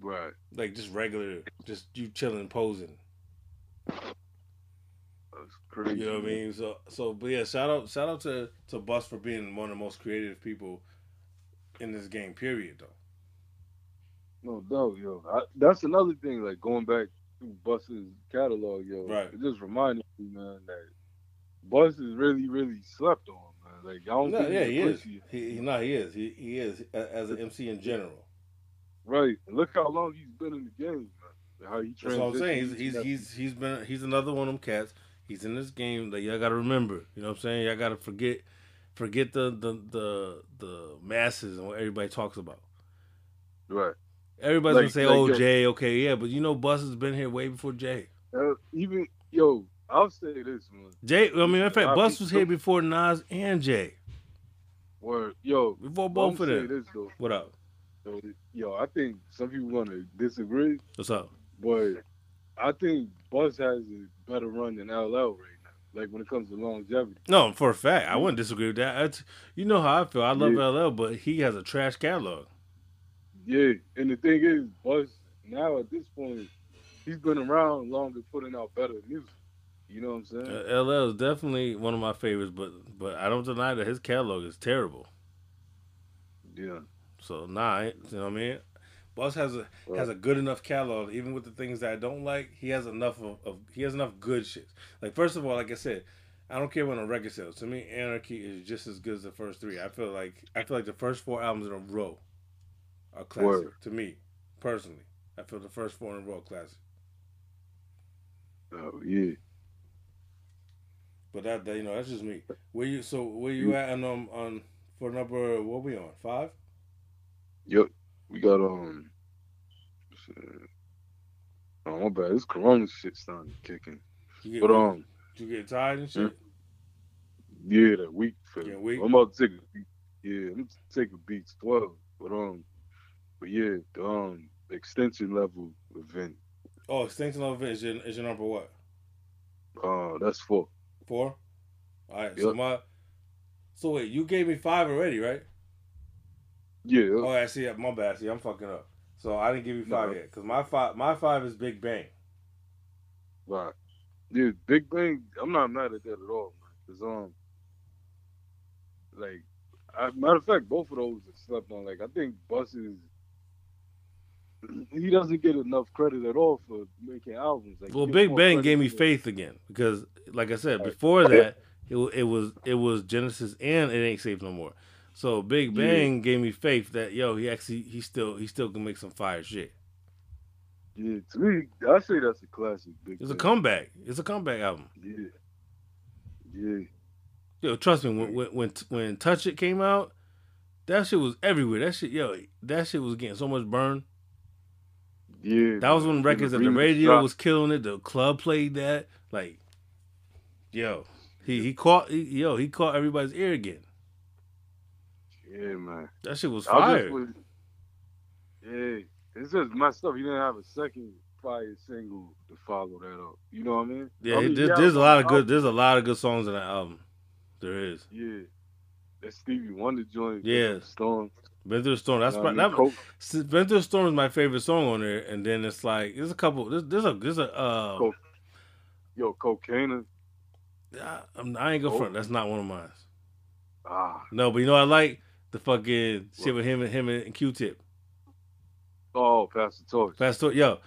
Right. like just regular, just you chilling, posing. That's crazy. You know what I mean? So, so, but yeah, shout out, shout out to to Bus for being one of the most creative people in this game. Period, though. No doubt, yo. I, that's another thing. Like going back to Bus's catalog, yo. Right. It just reminded me, man, that Bus is really, really slept on, man. Like I don't No, think yeah, he is. He, he no, he is. He he is as an MC in general. Right. And look how long he's been in the game, man. How he That's what I'm saying. He's he's he's he's been he's another one of them cats. He's in this game that y'all gotta remember. You know what I'm saying? Y'all gotta forget forget the the the the masses and what everybody talks about. right. Everybody's Like- gonna say, like, "Oh, yo- Jay, okay, yeah," but you know, Bus has been here way before Jay. Uh, even yo, I'll say this, man. Jay, I mean, in fact, I Bus was here before Nas and Jay. Word, yo, Before both of them. this though. What up? Yo, yo, I think some people gonna disagree, What's up? but I think Buzz has a better run than LL right now. Like when it comes to longevity. No, for a fact, I wouldn't disagree with that. That's, you know how I feel. I love Yeah. LL, but he has a trash catalog. Yeah, and the thing is, Buzz now at this point, he's been around longer, putting out better music. You know what I'm saying? Uh, LL is definitely one of my favorites, but but I don't deny that his catalog is terrible. yeah. So nah, you know what I mean. Boss has a has a good enough catalog, even with the things that I don't like. He has enough of, of he has enough good shit. Like first of all, like I said, I don't care when a record sells. To me, Anarchy is just as good as the first three. I feel like I feel like the first four albums in a row are classic Word. to me personally. I feel the first four in a row classic. Oh yeah. But that, that you know that's just me. Where you so where you at on um on for number what we on five? Yep. We got um. Oh my bad. This Corona shit starting kicking. Get, But um, you get tired and shit. yeah, that week. Yeah, week. I'm about to take a beat. Yeah, I'm take a beat twelve. But um, but yeah, the um extinction level event. Oh, extinction Level is your is your number what? Uh, that's four. Four. All right. So my. So wait, you gave me five already, right? Yeah. Oh, I see. My bad. See, I'm fucking up. So I didn't give you five No. yet, cause my five my five is Big Bang. Right. Yeah, Big Bang. I'm not mad at that at all, man. Cause um, like, I, matter of fact, both of those are slept on. Like, I think Bus is. He doesn't get enough credit at all for making albums. Like, Well, Big Bang gave me faith again because, like I said before that, it it was it was Genesis and it ain't safe no more. So Big Yeah. Bang gave me faith that yo he actually he still he still can make some fire shit. Yeah, to me, I say that's a classic. Big It's a comeback. It's a comeback album. Yeah. Yeah. Yo, trust me, when when when, when Touch It came out, that shit was everywhere. That shit, yo, that shit was getting so much burn. Yeah. That was when records at the radio dropped. was killing it. The club played that. Like, yo, he he caught he, yo he caught everybody's ear again. Yeah, man. That shit was fire. was, yeah, it's just my stuff. He didn't have a second fire single to follow that up. You know what I mean? Yeah, I mean, there's, there's a lot of good. There's a lot of good songs in that album. There is. Yeah, that Stevie Wonder joint. Yeah. Storm. Been through the storm. That's You know what I that, mean? Been through the storm is my favorite song on there. And then it's like there's a couple. There's, there's a there's a. Uh, Coke. Yo, cocaine. I, I ain't gonna front. That's not one of mine. Ah, No, but you know I like the fucking shit with him and him and Q-Tip. oh, pass the torch. Fast story, yo,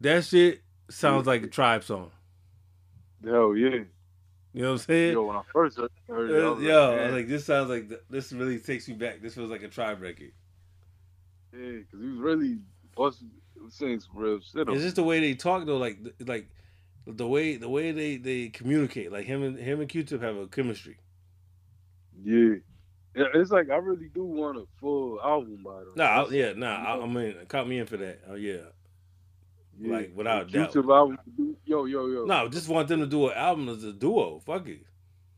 that shit sounds like a tribe song. Hell yeah. You know what I'm saying? Yo, when I first heard it, I was yo, like, I was like, this sounds like th- this really takes me back. This feels like a tribe record. yeah, because he was really busting, saying some real shit. It's just the way they talk though, like like the way the way they they communicate. Like him and him and Q-Tip have a chemistry. Yeah. Yeah, It's like I really do want a full album by them. Nah, I, yeah, nah. I, I mean, count me in for that. Oh yeah. Yeah. like, without doubt. Album, yo, yo, yo. No, just want them to do an album as a duo. Fuck it.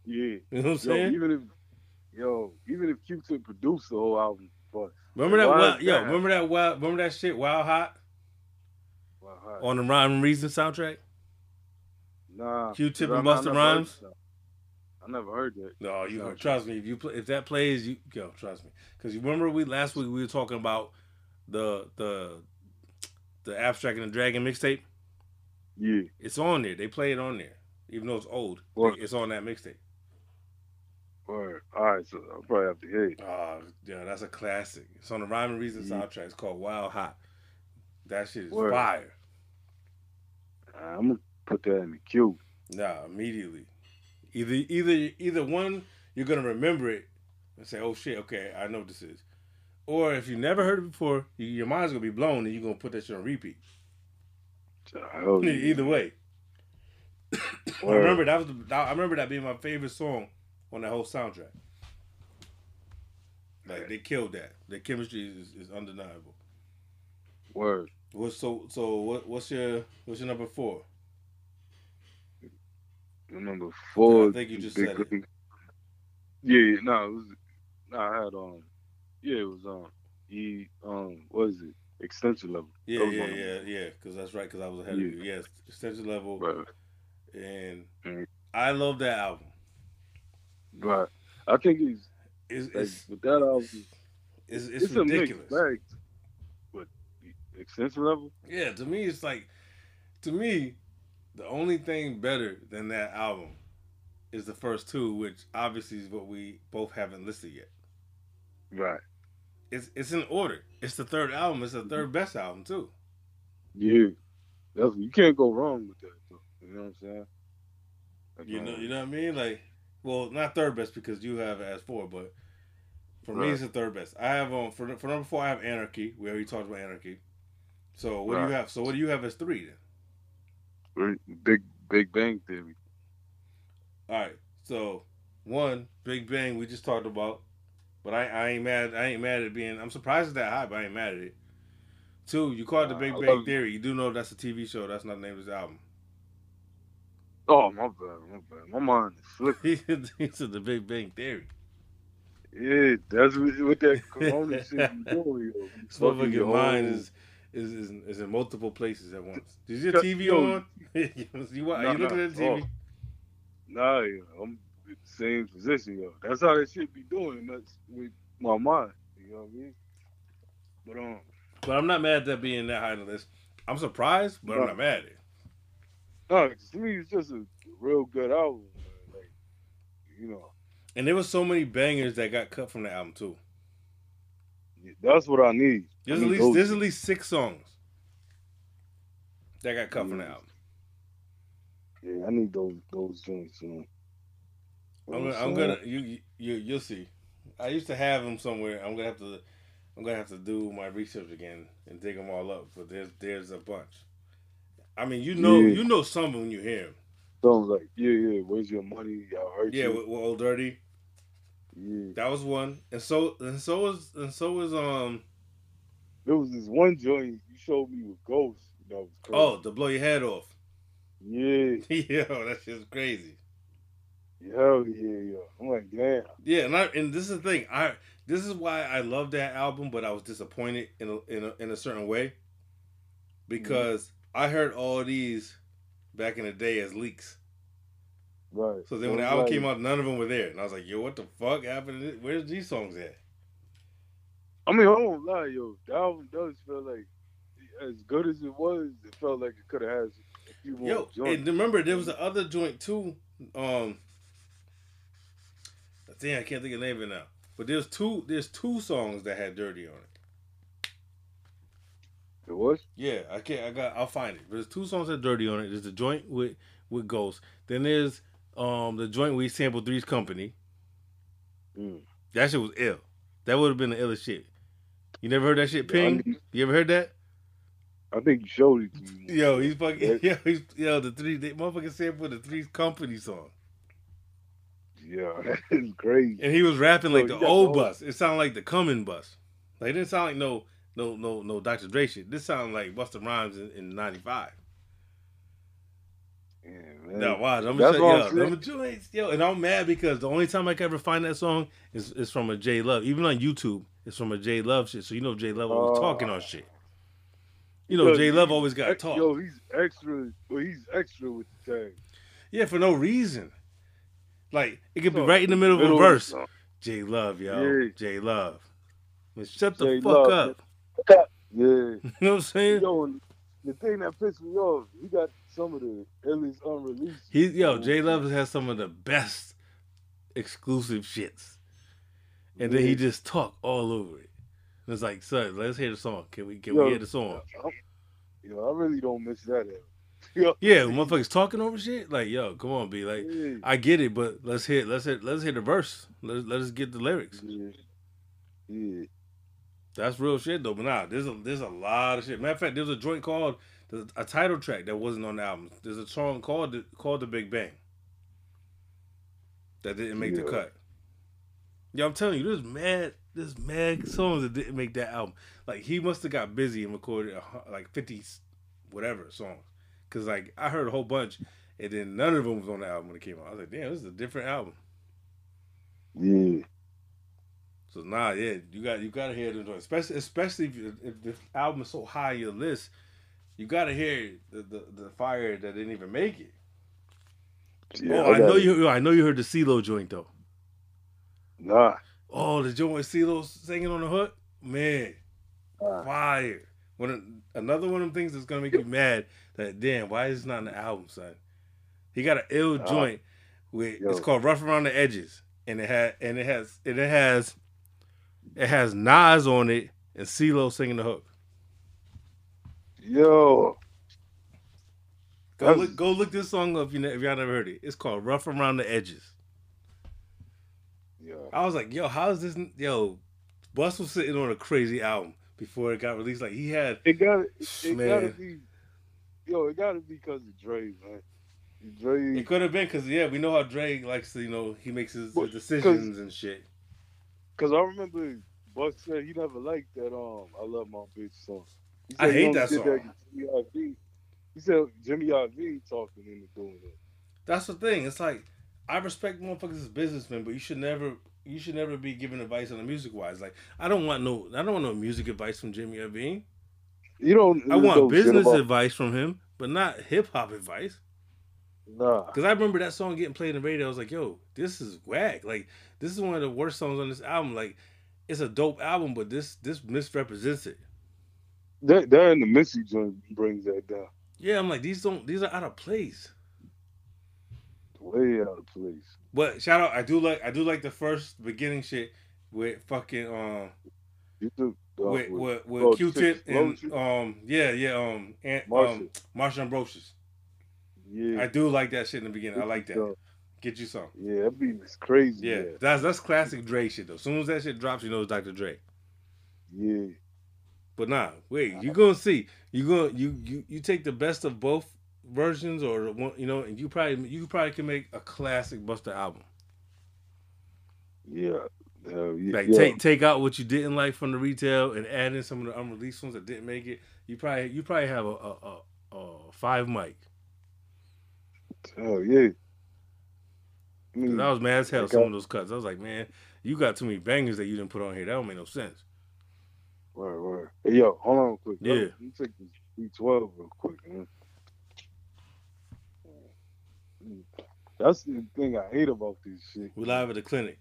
Yeah. You know what I'm Yo, saying? even if yo, even if Q-Tip produced the whole album, but remember that? Wild, yo, remember that? Wild, remember that shit? Wild Hot well, hi. on the Rhyme Reason soundtrack. nah, Q tip and Busta Rhymes? I never heard that. No, you Soundtrack. trust me. If you play, if that plays, you go. Trust me, because you remember we last week we were talking about the the the abstract and the dragon mixtape. Yeah, It's on there. They play it on there, even though it's old. What? It's on that mixtape. word. All right, so I'll probably have to hear it. Oh, yeah, that's a classic. It's on the Rhyme and Reason Yeah. soundtrack. It's called Wild Hot. That shit is Word. fire. I'm gonna put that in the queue. Nah, immediately. Either either either one, you're gonna remember it and say, "Oh shit, okay, I know what this is," or if you never heard it before, you, your mind's gonna be blown and you're gonna put that shit on repeat. Yeah. Either way, I remember that was the, I remember that being my favorite song on that whole soundtrack. Like they killed that. The chemistry is, is undeniable. Word. What's so so what what's your what's your number four? Number four. I think you just said it. Yeah, yeah, no, it was. No, I had um. Yeah, it was um. E um. What is it? Extinction level. Yeah, yeah, yeah, yeah. Because that's right. Because I was ahead Yeah. of you. Yes, extinction level, Right. and Mm. I love that album. Right. I think he's It's like it's with that album. it's, it's, It's, ridiculous. But extinction level. Yeah, to me, it's like to me, the only thing better than that album is the first two, which obviously is what we both haven't listed yet. Right. It's it's in order. It's the third album. It's the third best album too. Yeah. That's you can't go wrong with that. Though. You know what I'm saying? Like, You know, um, you know what I mean? Like, well, not third best because you have as four, but for me, it's the third best. I have um for for number four, I have Anarchy. We already talked about Anarchy. So what do you have? So what do you have as three then? Big Big Bang Theory. All right. So one, Big Bang, we just talked about, but I, I ain't mad. I ain't mad at being. I'm surprised it's that high, but I ain't mad at it. Two, you call it the Big Bang Theory. You do know that's a TV show. That's not the name of his album. Oh my bad, my bad. My mind is slipping. he said the Big Bang Theory. Yeah, that's what, what that corona shit you doing, yo. This Fucking your motherfucking mind is, is is is in multiple places at once. Is your TV on? you, are Nah, you looking nah. at the TV? Oh. Nah, yo, I'm the same position, yo. That's how they should be doing. That's with my mind. You know what I mean? But um, But I'm not mad at that being that high on the list. I'm surprised, but I'm not mad at it. no, to me it's just a real good album. Man. Like, you know, And there was so many bangers that got cut from the album too. that's what I need. There's I at least there's at least six songs that got cut from the album. Yeah, I need those those joints. You know. I'm gonna, I'm gonna you you you'll see. I used to have them somewhere. I'm gonna have to I'm gonna have to do my research again and dig them all up. But there's there's a bunch. I mean, you know Yeah. you know some when you hear them. songs like yeah, yeah. Where's your money? Y'all hurt Yeah, you. with, with Old Dirty, yeah. that was one, and so and so was and so was um There was this one joint you showed me with Ghost. That was crazy. oh to blow your head off. yeah, Yo, that shit's crazy. Hell yeah, yeah. I'm like, damn. Yeah, and I, and this is the thing. I this is why I love that album, but I was disappointed in a, in a, in a certain way because I heard all these back in the day as leaks. Right. So then when the album like- came out, none of them were there, and I was like, "Yo, what the fuck happened? Where's these songs at?" I mean, I won't lie, yo. The album does feel like, as good as it was, it felt like it could have had a few more Yo, joints. and remember there was the other joint too. Um, damn, I can't think of the name of it now. But there's two. There's two songs that had "Dirty" on it. It was? Yeah, I can't. I got. I'll find it. But there's two songs that had "Dirty" on it. There's the joint with with Ghost. Then there's um the joint where he sampled Three's Company. Mm. That shit was ill. That would have been the illest shit. You never heard that shit, Yeah, I Ping? need- You ever heard that? I think you showed it to me. Yo, he's fucking. Yo, he's yo the three. They motherfucking sampled the Three's Company song, Yeah, that is crazy. and he was rapping like Yo, the old bus. It sounded like the coming bus. Like it didn't sound like no no no no Dr. Dre shit. This sounded like Busta Rhymes in, in '95. Yeah, man. No, watch. I'm That's gonna what show I'm yo, saying. yo, and I'm mad because the only time I can ever find that song is is from a J Love. Even on YouTube, it's from a J Love shit. So you know J Love always Oh. talking on uh, shit. You know Yo, J Love always got talk. Yo, he's extra. Well, he's extra with the tag. Yeah, for no reason. Like it could be right in the middle of a verse. J Love, yo, Yeah. J Love. Man, shut the J fuck Love, up. Yeah. You know what I'm saying? Yo, the thing that pissed me off, he got some of the illest unreleased. He yo, J Love has some of the best exclusive shits, and then he just talk all over it. It's like, son, let's hear the song. Can we can Yo, we hear the song? I'm, Yo, I really don't miss that. Yo, Yeah, motherfuckers talking over shit. Like, yo, come on, be like, yeah, I get it, but let's hit, let's hit, let's hit the verse. Let's let us get the lyrics. yeah, yeah. That's real shit though. But nah, there's a there's a lot of shit. Matter of fact, there's a joint called a title track that wasn't on the album. There's a song called the, called the Big Bang that didn't make the cut. Yeah, I'm telling you, there's mad there's mad songs that didn't make that album. Like he must have got busy and recorded like 50 whatever songs. Cause like I heard a whole bunch and then none of them was on the album when it came out. I was like, damn, this is a different album. Yeah, So nah, yeah, you got you gotta hear the joint, especially especially if, if the album is so high on your list, you gotta hear the, the, the fire that didn't even make it. yeah. oh, I, know got- you. I know you heard the CeeLo joint though. Nah, Oh, the joint with CeeLo singing on the hook, man, nah. fire. One of, another one of them things that's gonna make you mad. That damn, why is this not in the album, son? He got an ill Ah. joint with it's called Rough Around the Edges, and it had and it has and it has it has Nas on it and CeeLo singing the hook. Yo, Go That's- look, go look this song up if, you if y'all never heard it. It's called Rough Around the Edges. Yo. I was like, yo, how is this? Yo, Bus was sitting on a crazy album before it got released. Like he had, It got it. Man. gotta be. Yo, it gotta be because of Dre, man. Dre. it could have been because yeah, we know how Dre likes to, you know, he makes his, his decisions and shit. Cause I remember Buck said he never liked that um I love my bitch song. I hate that song. 'cause Jimmy He said Jimmy Iovine talking into doing it. That's the thing. It's like I respect motherfuckers as businessmen, but you should never, you should never be giving advice on the music wise. Like I don't want no, I don't want no music advice from Jimmy Iovine. You don't. I want business advice from him, but not hip hop advice. Nah. Because I remember that song getting played in the radio. I was like, yo, this is whack. Like, this is one of the worst songs on this album. Like, it's a dope album, but this this misrepresents it. That that and the Missy joint brings that down. Yeah, I'm like, these don't these are out of place. Way out of place. But shout out, I do like I do like the first beginning shit with fucking um You uh, with with, with oh, Q-Tip and um yeah yeah um and Marsha. um Marsha Ambrosius. yeah. I do like that shit in the beginning. I like that. Get you some. yeah, that beat is crazy. Yeah, that's that's classic Dre shit though. As soon as that shit drops, you know it's Dr. Dre. Yeah. But nah, wait, you're gonna see. You gonna you you you take the best of both versions, or one, you know, and you probably you probably can make a classic Busta album. Yeah. Uh, yeah. Like take take out what you didn't like from the retail and add in some of the unreleased ones that didn't make it. You probably you probably have a a, a, a five mic. Oh yeah. I mean, I was mad as hell some of those cuts. I was like, man, you got too many bangers that you didn't put on here. That don't make no sense. Word, word. Hey, yo, hold on quick. Yeah. Let me take this B12 real quick, man. That's the thing I hate about this shit. We live at the clinic.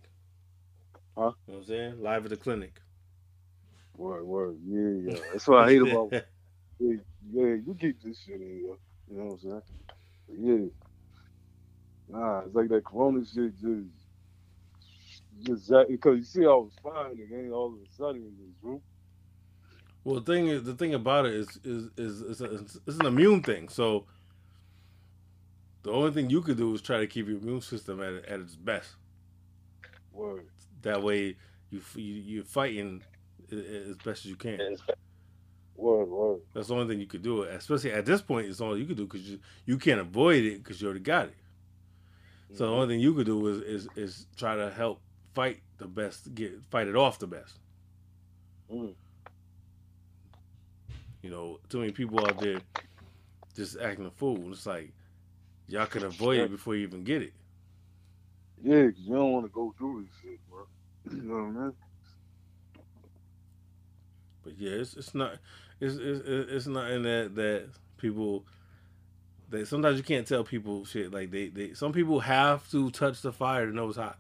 Huh? You know what I'm saying? Live at the clinic. Word, word. Yeah, yeah. That's what I hate about. Yeah, yeah, you keep this shit in here. You know what I'm saying? Yeah. Nah, it's like that Corona shit just, just because you see, I was fine, again all of a sudden in this group. Well, the thing is, the thing about it is, is, is, is a, it's an immune thing. So the only thing you could do is try to keep your immune system at at its best. Word. That way, you you you're fighting as best as you can. Word, word. That's the only thing you could do. Especially at this point, it's all you could do because you you can't avoid it because you already got it. So the only thing you could do is is is try to help fight the best, get fight it off the best. Mm. You know, too many people out there just acting a fool. It's like y'all can avoid it before you even get it. Yeah, 'cause you don't want to go through this shit, bro. You know what I mean? But yeah, it's it's not it's it's, it's not in that that people that sometimes you can't tell people shit like they they some people have to touch the fire to know it's hot.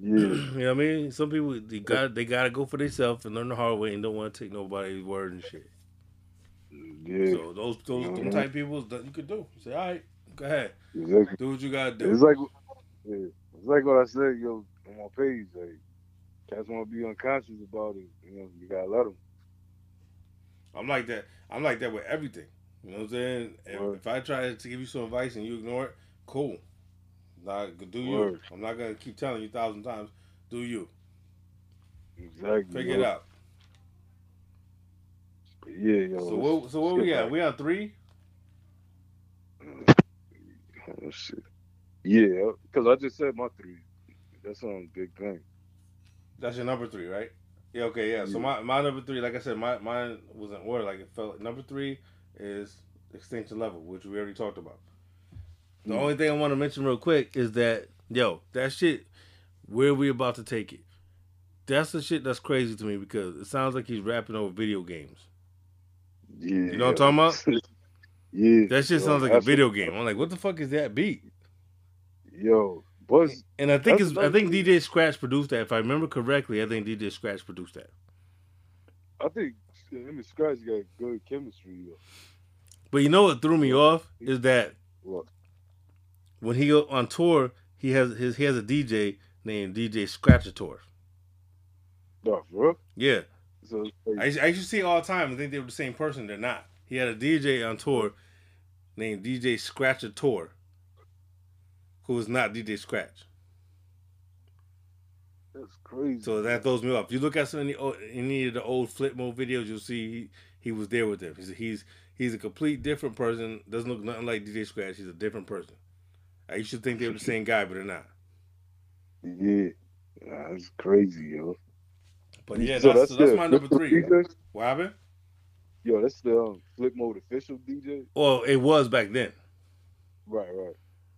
Yeah. you know what I mean? Some people they got they gotta go for themselves and learn the hard way and don't want to take nobody's word and shit. Yeah. So those those Mhm. type people you could do. Say, all right, go ahead, Exactly. do what you gotta do. It's like, yeah, it's like what I said, yo, on my page. Like, cats want to be unconscious about it. You know, you gotta let them. I'm like that. I'm like that with everything. You know what I'm saying? If, if I try to give you some advice and you ignore it, cool. Not do you. Word. I'm not gonna keep telling you a thousand times. Do you Exactly. figure it out? Yeah, yo. So what? So what we got? We on three. Oh, shit. Yeah, because I just said my three. That's on big thing. That's your number three, right? Yeah. Okay. Yeah. So my my number three, like I said, my mine was in order. Like it felt. Number three is extinction level, which we already talked about. The Mm. only thing I want to mention real quick is that yo, that shit, where we about to take it? That's the shit that's crazy to me because it sounds like he's rapping over video games. Yeah. You know what I'm talking about? yeah. That shit yo, sounds like a video game. I'm like, what the fuck is that beat? Yo, Buzz. And I think it's I think DJ Scratch produced that. If I remember correctly, I think DJ Scratch produced that. I think him and Scratch got good chemistry. Yo. But you know what threw me off is that What? when he go on tour, he has his he has a DJ named DJ Scratchator. No, bro. Yeah, So I used, I used to see all the time. I think they were the same person. They're not. He had a DJ on tour named DJ Scratchator, who was not DJ Scratch. that's crazy. So that throws me off. If you look at some any, any of the old flip mode videos, you'll see he, he was there with them. He's he's he's a complete different person. Doesn't look nothing like DJ Scratch. He's a different person. I used to think they were the same guy, but they're not. yeah. That's crazy, yo. But yeah, So that's, so that's my number three. DJ? What happened? Yo, that's the um, Flip Mode official DJ. Well, it was back then. Right, right.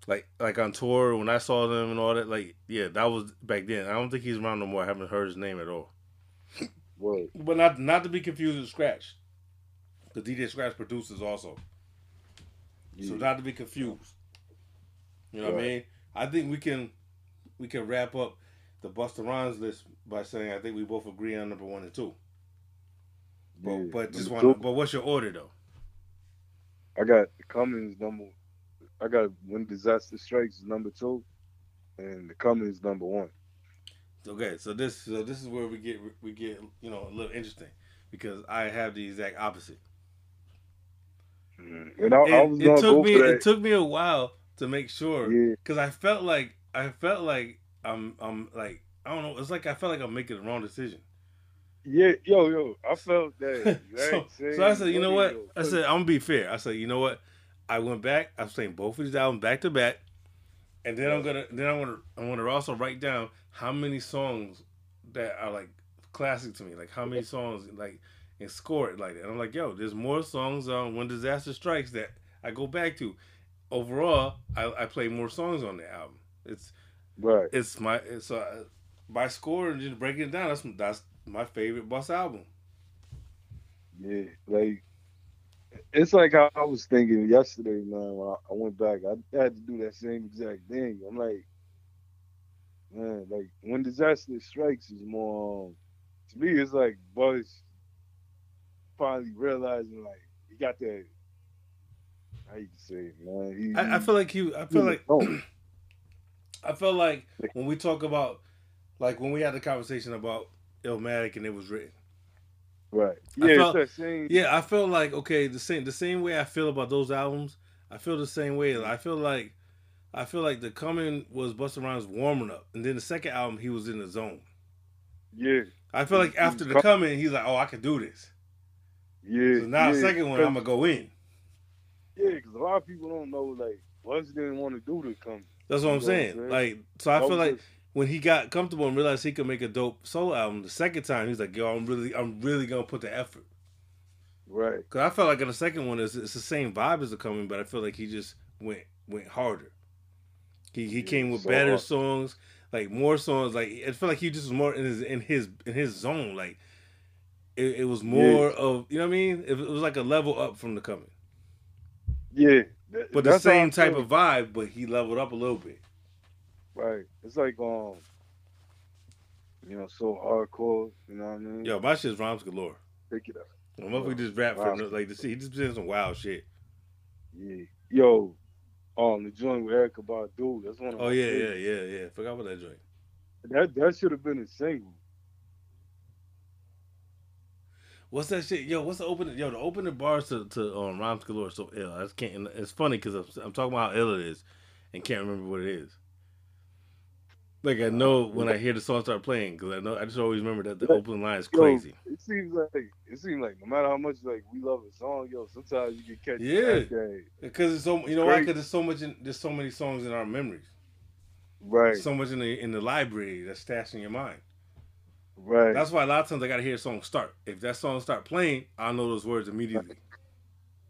Like like on tour when I saw them and all that. Like yeah, that was back then. I don't think he's around no more. I haven't heard his name at all. Word. But not not to be confused with Scratch, because DJ Scratch produces also. So Yeah. not to be confused. You know what I mean? I think we can we can wrap up the Busta Rhymes list by saying I think we both agree on number one and two. But Yeah. but just but what's your order though? I got the Coming number. I got When Disaster Strikes is number two, and the Coming number one. Okay, so this so this is where we get we get you know a little interesting because I have the exact opposite. Mm-hmm. And I, I was it took me it took me a while to make sure yeah, because I felt like I felt like I'm I'm like I don't know it's like I felt like I'm making the wrong decision. yeah, yo, yo. I felt that. so, so I said, you know what? I said, I'm gonna be fair. I said, you know what? I went back. I'm saying both of these albums back to back, and then I'm gonna then I'm gonna I'm gonna also write down how many songs that are like classic to me, like how many songs like and score it like that. And I'm like, yo, there's more songs on When Disaster Strikes that I go back to. Overall, I, I play more songs on the album. It's right. it's my it's uh, by score and just breaking it down. That's that's my favorite Bus album. Yeah, like it's like how I was thinking yesterday, man. When I, I went back, I had to do that same exact thing. I'm like, man, like when disaster strikes is more. Um, to me, it's like Buzz finally realizing like he got that. How you can say it, man? He, I, I feel like he. I feel like I felt like when we talk about, like when we had the conversation about Illmatic and it was written. right. I Yeah, felt- it's same. Yeah, I felt like okay, the same the same way I feel about those albums. I feel the same way. I feel like I feel like the coming was Busta Rhymes warming up, and then the second album he was in the zone. Yeah, I feel like He- he after the coming, he's like, oh, I can do this. yeah. So now yeah, the second one, I'm gonna go in. Yeah, because a lot of people don't know like Buzz didn't want to do the come. That's what I'm You what I'm saying. Like, so I feel like when he got comfortable and realized he could make a dope solo album, the second time he's like, yo, I'm really, I'm really gonna put the effort. right. Cause I felt like in the second one, it's, it's the same vibe as the coming, but I feel like he just went went harder. He he Yeah, came with so better hard. songs, like more songs. Like it felt like he just was more in his in his in his zone. Like it, it was more of you know what I mean. It, it was like a level up from the coming, Yeah, but the that's how I same type of vibe. But he leveled up a little bit. right. It's like um, you know, so hardcore. You know what I mean? Yo, my shit's rhymes galore. pick it up. My motherfucker just rap for like to see. He just saying some wild shit. Yeah, yo, um, the joint with Erykah Badu. That's one of Oh yeah, yeah, yeah, yeah. Forgot about that joint. That that should have been a single. What's that shit? Yo, what's the opening? Yo, the opening bars to to um, Rhymes Galore so ill. I just can't. It's funny because I'm, I'm talking about how ill it is, and can't remember what it is. Like I know when I hear the song start playing because I know I just always remember that the opening line is crazy. Yo, it seems like it seems like no matter how much like we love a song, yo, sometimes you get catch yeah because it's so you know why because there's so much in, there's so many songs in our memories, right? so much in the in the library that's stashed in your mind. Right. That's why a lot of times I gotta hear a song start. If that song start playing, I know those words immediately.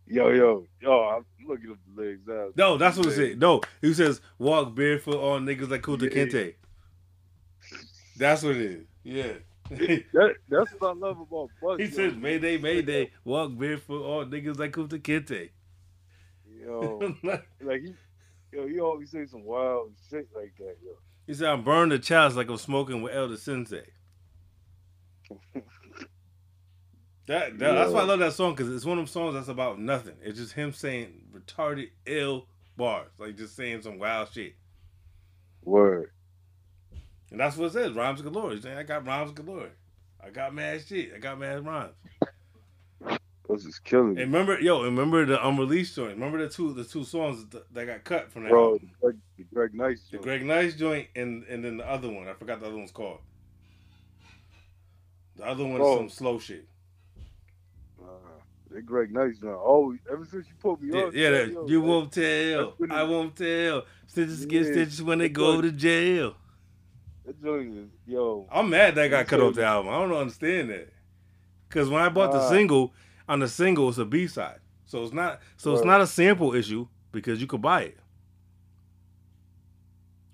Yo, yo, yo, I'm looking up the lyrics out. No, that's what it said. No, he says walk barefoot on niggas like Kunta yeah. Kinte. That's what it is. Yeah. that, that's what I love about Buck. He yo. says Mayday, Mayday, walk barefoot on niggas like Kunta Kinte. Yo, like he, yo, he always say some wild shit like that, yo. He said, "I'm burning the chalice like I'm smoking with Elder Sensei." that, that that's why I love that song because it's one of them songs that's about nothing. It's just him saying retarded, ill bars, like just saying some wild shit. Word. And that's what it says. Rhymes galore. He's saying I got rhymes galore. I got mad shit. I got mad rhymes. This is killing. And remember, yo, remember the unreleased joint. Remember the two the two songs that, that got cut from that. Bro, the Greg, the Greg Nice. Joint. The Greg Nice joint, and and then the other one. I forgot the other one's called. The other one is some slow shit. Uh, that Greg Nice now. Oh, ever since you put me yeah, on, yeah, that, you won't tell. I won't tell. Stitches yeah, get stitches when they go to jail. That joint is yo. I'm mad that got cut off the album. I don't understand that. Cause when I bought the single, on the single it's a B side, so it's not so it's not a sample issue because you could buy it.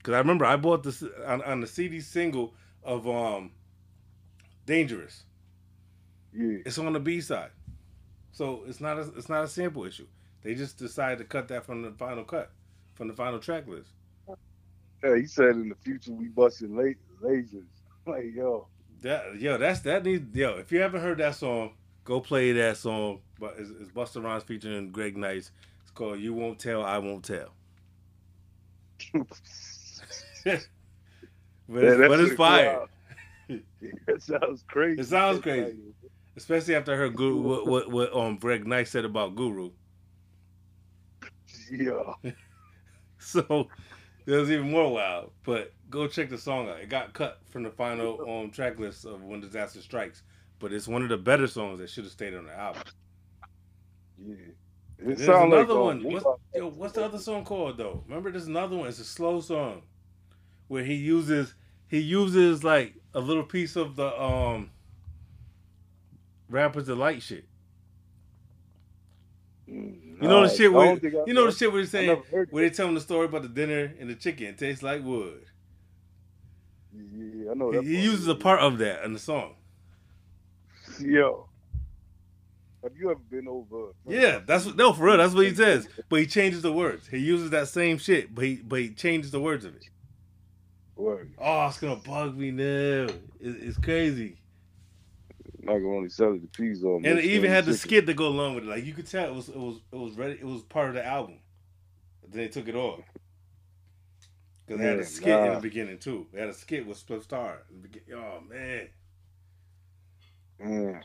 Cause I remember I bought this on, on the CD single of um Dangerous. Yeah. It's on the B side. So it's not a it's not a sample issue. They just decided to cut that from the final cut, from the final track list. Yeah, he said in the future we busting lasers. Like yo. That yo, that's that needs yo. If you haven't heard that song, go play that song. But it's, it's Busta Rhymes featuring Greg Nice. It's called "You Won't Tell, I Won't Tell." but, yeah, it's, but it's fire. It sounds crazy. It sounds crazy, especially after I heard Guru, what, what what um Greg Nice said about Guru. Yeah. so it was even more wild. But go check the song out. It got cut from the final um track list of When Disaster Strikes, but it's one of the better songs that should have stayed on the album. Yeah. It there's another like, one. What's, yo, what's the other song called though? Remember, there's another one. It's a slow song where he uses he uses like a little piece of the um rappers delight shit. Mm, you know the shit where you know the shit where they saying where they tell him the story about the dinner and the chicken it tastes like wood. Yeah, I know. He, he uses a part of that in the song. Yo, have you ever been over? Yeah, that's what, no for real. That's what he says. But he changes the words. He uses that same shit, but he but he changes the words of it. Word. Oh, it's gonna bug me now. It, it's crazy. Macaroni salad, the peas on. And it even had the skit to go along with it. Like you could tell, it was it was it was ready. It was part of the album. Then they took it off because they had a skit nah. in the beginning too. They had a skit with Spliff Star. Oh man. Mm.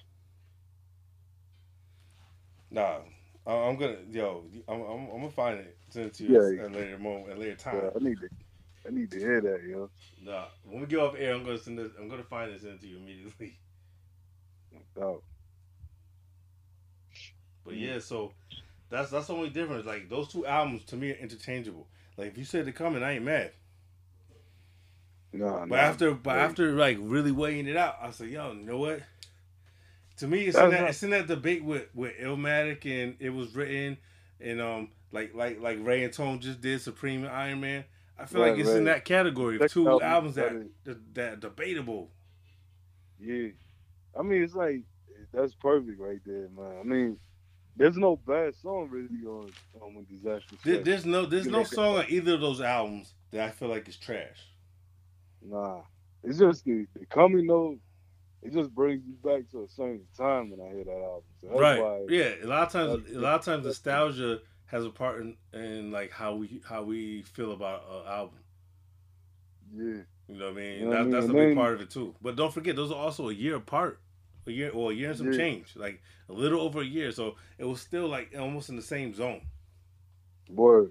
Nah, I'm gonna yo. I'm, I'm, I'm gonna find it. Send it to you yeah, at a later moment, at a later time. Yeah, I need to I need to hear that, yo. Nah, when we get off air, I'm gonna send this. I'm gonna find this into you immediately. Oh. But yeah, so that's that's the only difference. Like those two albums to me are interchangeable. Like if you said they're coming, I ain't mad. No, but nah, after but after like really weighing it out, I said, yo, you know what? To me, it's in that, it's in that debate with with Illmatic and it was written and um like like like Ray and Tone just did Supreme and Iron Man. I feel right, like it's right. in that category of two album, albums that, that that debatable. Yeah, I mean it's like that's perfect right there, man. I mean, there's no bad song really on on when disaster. There, there's no there's no song uh, on either of those albums that I feel like is trash. Nah, it's just the, the coming though. It just brings you back to a certain time when I hear that album. So right. yeah. A lot of times, a lot of times, nostalgia has a part in, in like how we how we feel about an album. Yeah. You know what I mean? You know that, I mean? That's a big then, part of it too. But don't forget, those are also a year apart. a year or a year and some Yeah. change, like a little over a year. So it was still like almost in the same zone. Boy,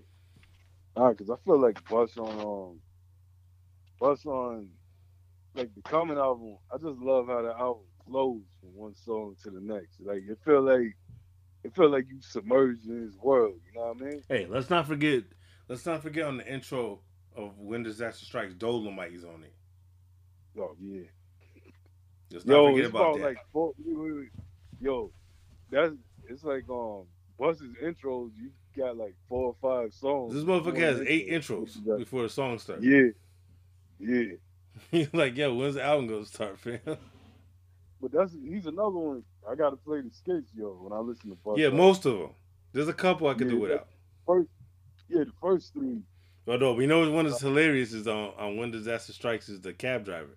Alright, cause I feel like Bus on um Bus on like the coming album, I just love how the album flows from one song to the next. Like it feel like it felt like you submerged in his world, you know what I mean? Hey, let's not forget. Let's not forget on the intro of When Disaster Strikes, Dolomite is on it. Oh yeah. Let's not Yo, forget it's about that. like four wait, wait, wait. yo, that's it's like um Bus's intros, you got like four or five songs. this motherfucker has eight intro. intros before the song starts. Yeah. Yeah. He's like, yo, when's the album gonna start, fam? But that's he's another one. I gotta play the skits, yo, when I listen to Bus. Yeah, most of them. There's a couple I could do without. first yeah, the first three. Although we know one that's hilarious is on, on When Disaster Strikes is the cab driver.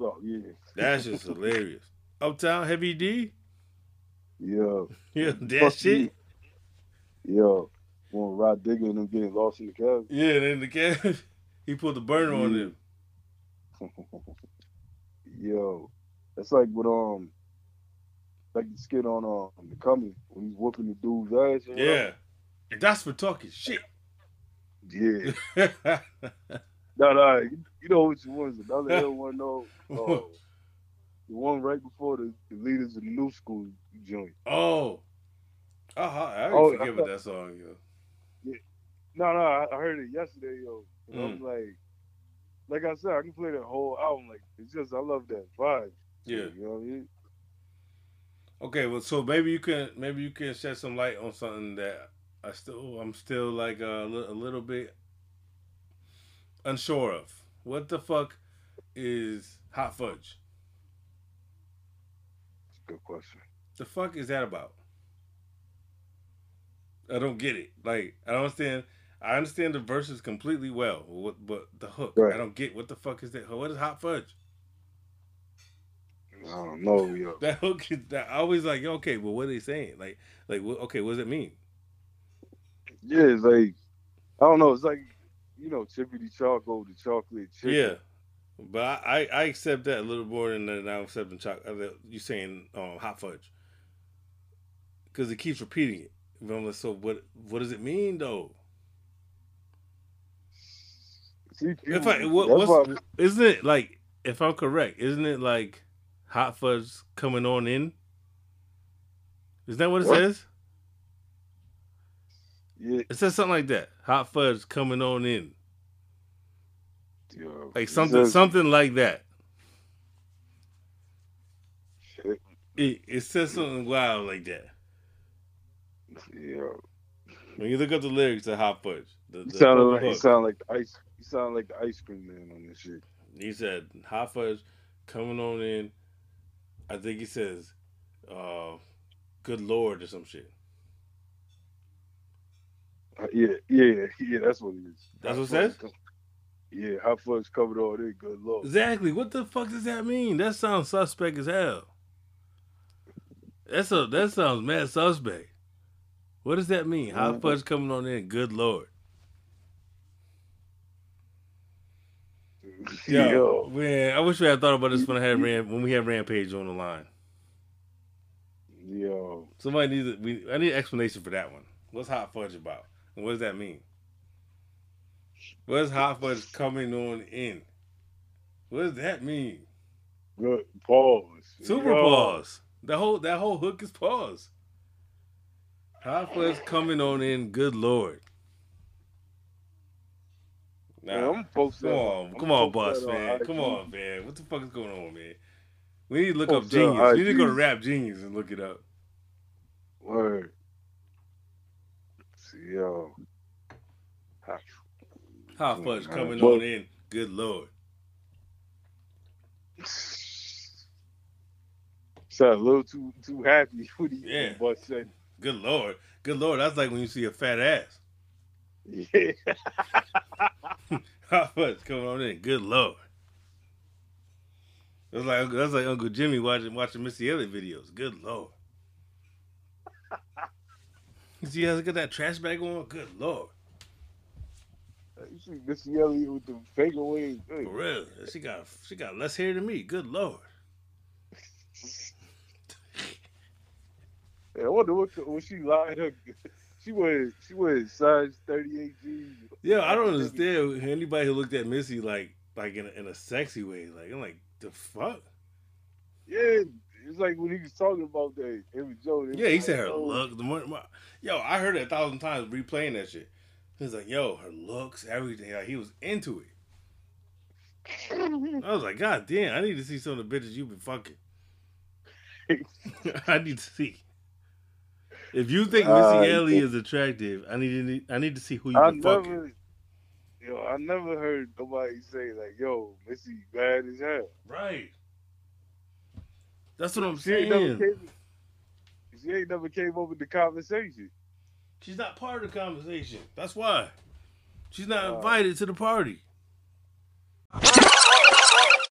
Oh yeah. That's just hilarious. Uptown Heavy D? Yeah. Yeah, that Fuck shit. Yeah. When Rah Digga and them getting lost in the cab. Yeah, and then the cab, he put the burner on Yeah. them. Yo. That's like what um like the skit on um the coming when he's whooping the dude's ass. and Yeah. That's for talking shit. Yeah. No, no, you, know which one's another one though. Oh, the one right before the, the leaders of the new school joint. oh. Oh, I already Oh, forget about that song, yo. No, no, I, I heard it yesterday, yo. And Mm. I'm like, like I said, I can play that whole album. Like it's just I love that vibe. Yeah. You know what I mean? Okay, well, so maybe you can maybe you can shed some light on something that I still I'm still like uh, a, a little bit unsure of. What the fuck is hot fudge? Good question. The fuck is that about? I don't get it. Like I don't understand. I understand the verses completely well, but the hook Right. I don't get. What the fuck is that? What is hot fudge? I don't know, yo. That hook that I always like. Okay, well, what are they saying? Like, like what, okay, what does it mean? Yeah, it's like I don't know. It's like you know, chippity choco, the chocolate chip. Yeah, but I, I I accept that a little more than than I'm accepting chocolate. You saying um, hot fudge because it keeps repeating it. Like, so what? What does it mean though? See, If I what, what's why- isn't it like if I'm correct? Isn't it like hot fudge coming on in? Is that what it What? says? yeah, It says something like that. Hot fudge coming on in, yo, like something says- something like that. Shit, It, it says something wild like that. yo. When you look up the lyrics to hot fudge, the, the like you sound like the ice. You sound like the ice cream man on this shit. he said hot fudge coming on in. I think he says, uh, "Good lord" or some shit. Uh, yeah, yeah, yeah. That's what it is. That's what it says? Yeah, hot fudge covered all that. Good lord. Exactly. What the fuck does that mean? That sounds suspect as hell. That's a that sounds mad suspect. What does that mean? Hot Mhm. fudge coming on in. Good lord. Yo, Yo, man, I wish we had thought about this when I had when we had Rampage on the line. yo. Somebody needs a, we I need an explanation for that one. What's hot fudge about? And what does that mean? What is hot fudge coming on in? What does that mean? Good pause. Super Yo. pause. The whole that whole hook is pause. Hot fudge coming on in. Good lord. Man, I'm post come on, I'm come on, boss on man. Come on, man. What the fuck is going on, man? We need to look up Post on Genius. We need to go to Rap Genius and look it up. Word. Yo. Hot- Hot fudge coming on in. Good lord. Sound a little too too happy when he Yeah. but said Good lord. Good lord. That's like when you see a fat ass. Yeah. Fudge coming on in. Good lord. That's like that's like Uncle Jimmy watching watching Missy Elliott videos. Good lord. You see how got that trash bag on? Good lord. You see Missy Elliott with the fake wave. For real. She got she got less hair than me. Good lord. I wonder what when she lied her. She was she was size thirty eight G. Yeah, I don't understand anybody who looked at Missy like like in a, in a sexy way. Like I'm like the fuck. Yeah, it's like when he was talking about that Emma Joe. Yeah, he like, said her oh, look. The more, my, yo, I heard it a thousand times replaying that shit. He was like, yo, her looks, everything. Like he was into it. I was like, God damn, I need to see some of the bitches you've been fucking. I need to see. If you think Missy Uh, Elliott is attractive, I need to I need to see who you've I been fucking. never, yo, I never heard nobody say like, "Yo, Missy bad as hell." Right. That's what I'm She ain't saying. came. She ain't never came over the conversation. She's not part of the conversation. That's why. She's not Uh, invited to the party.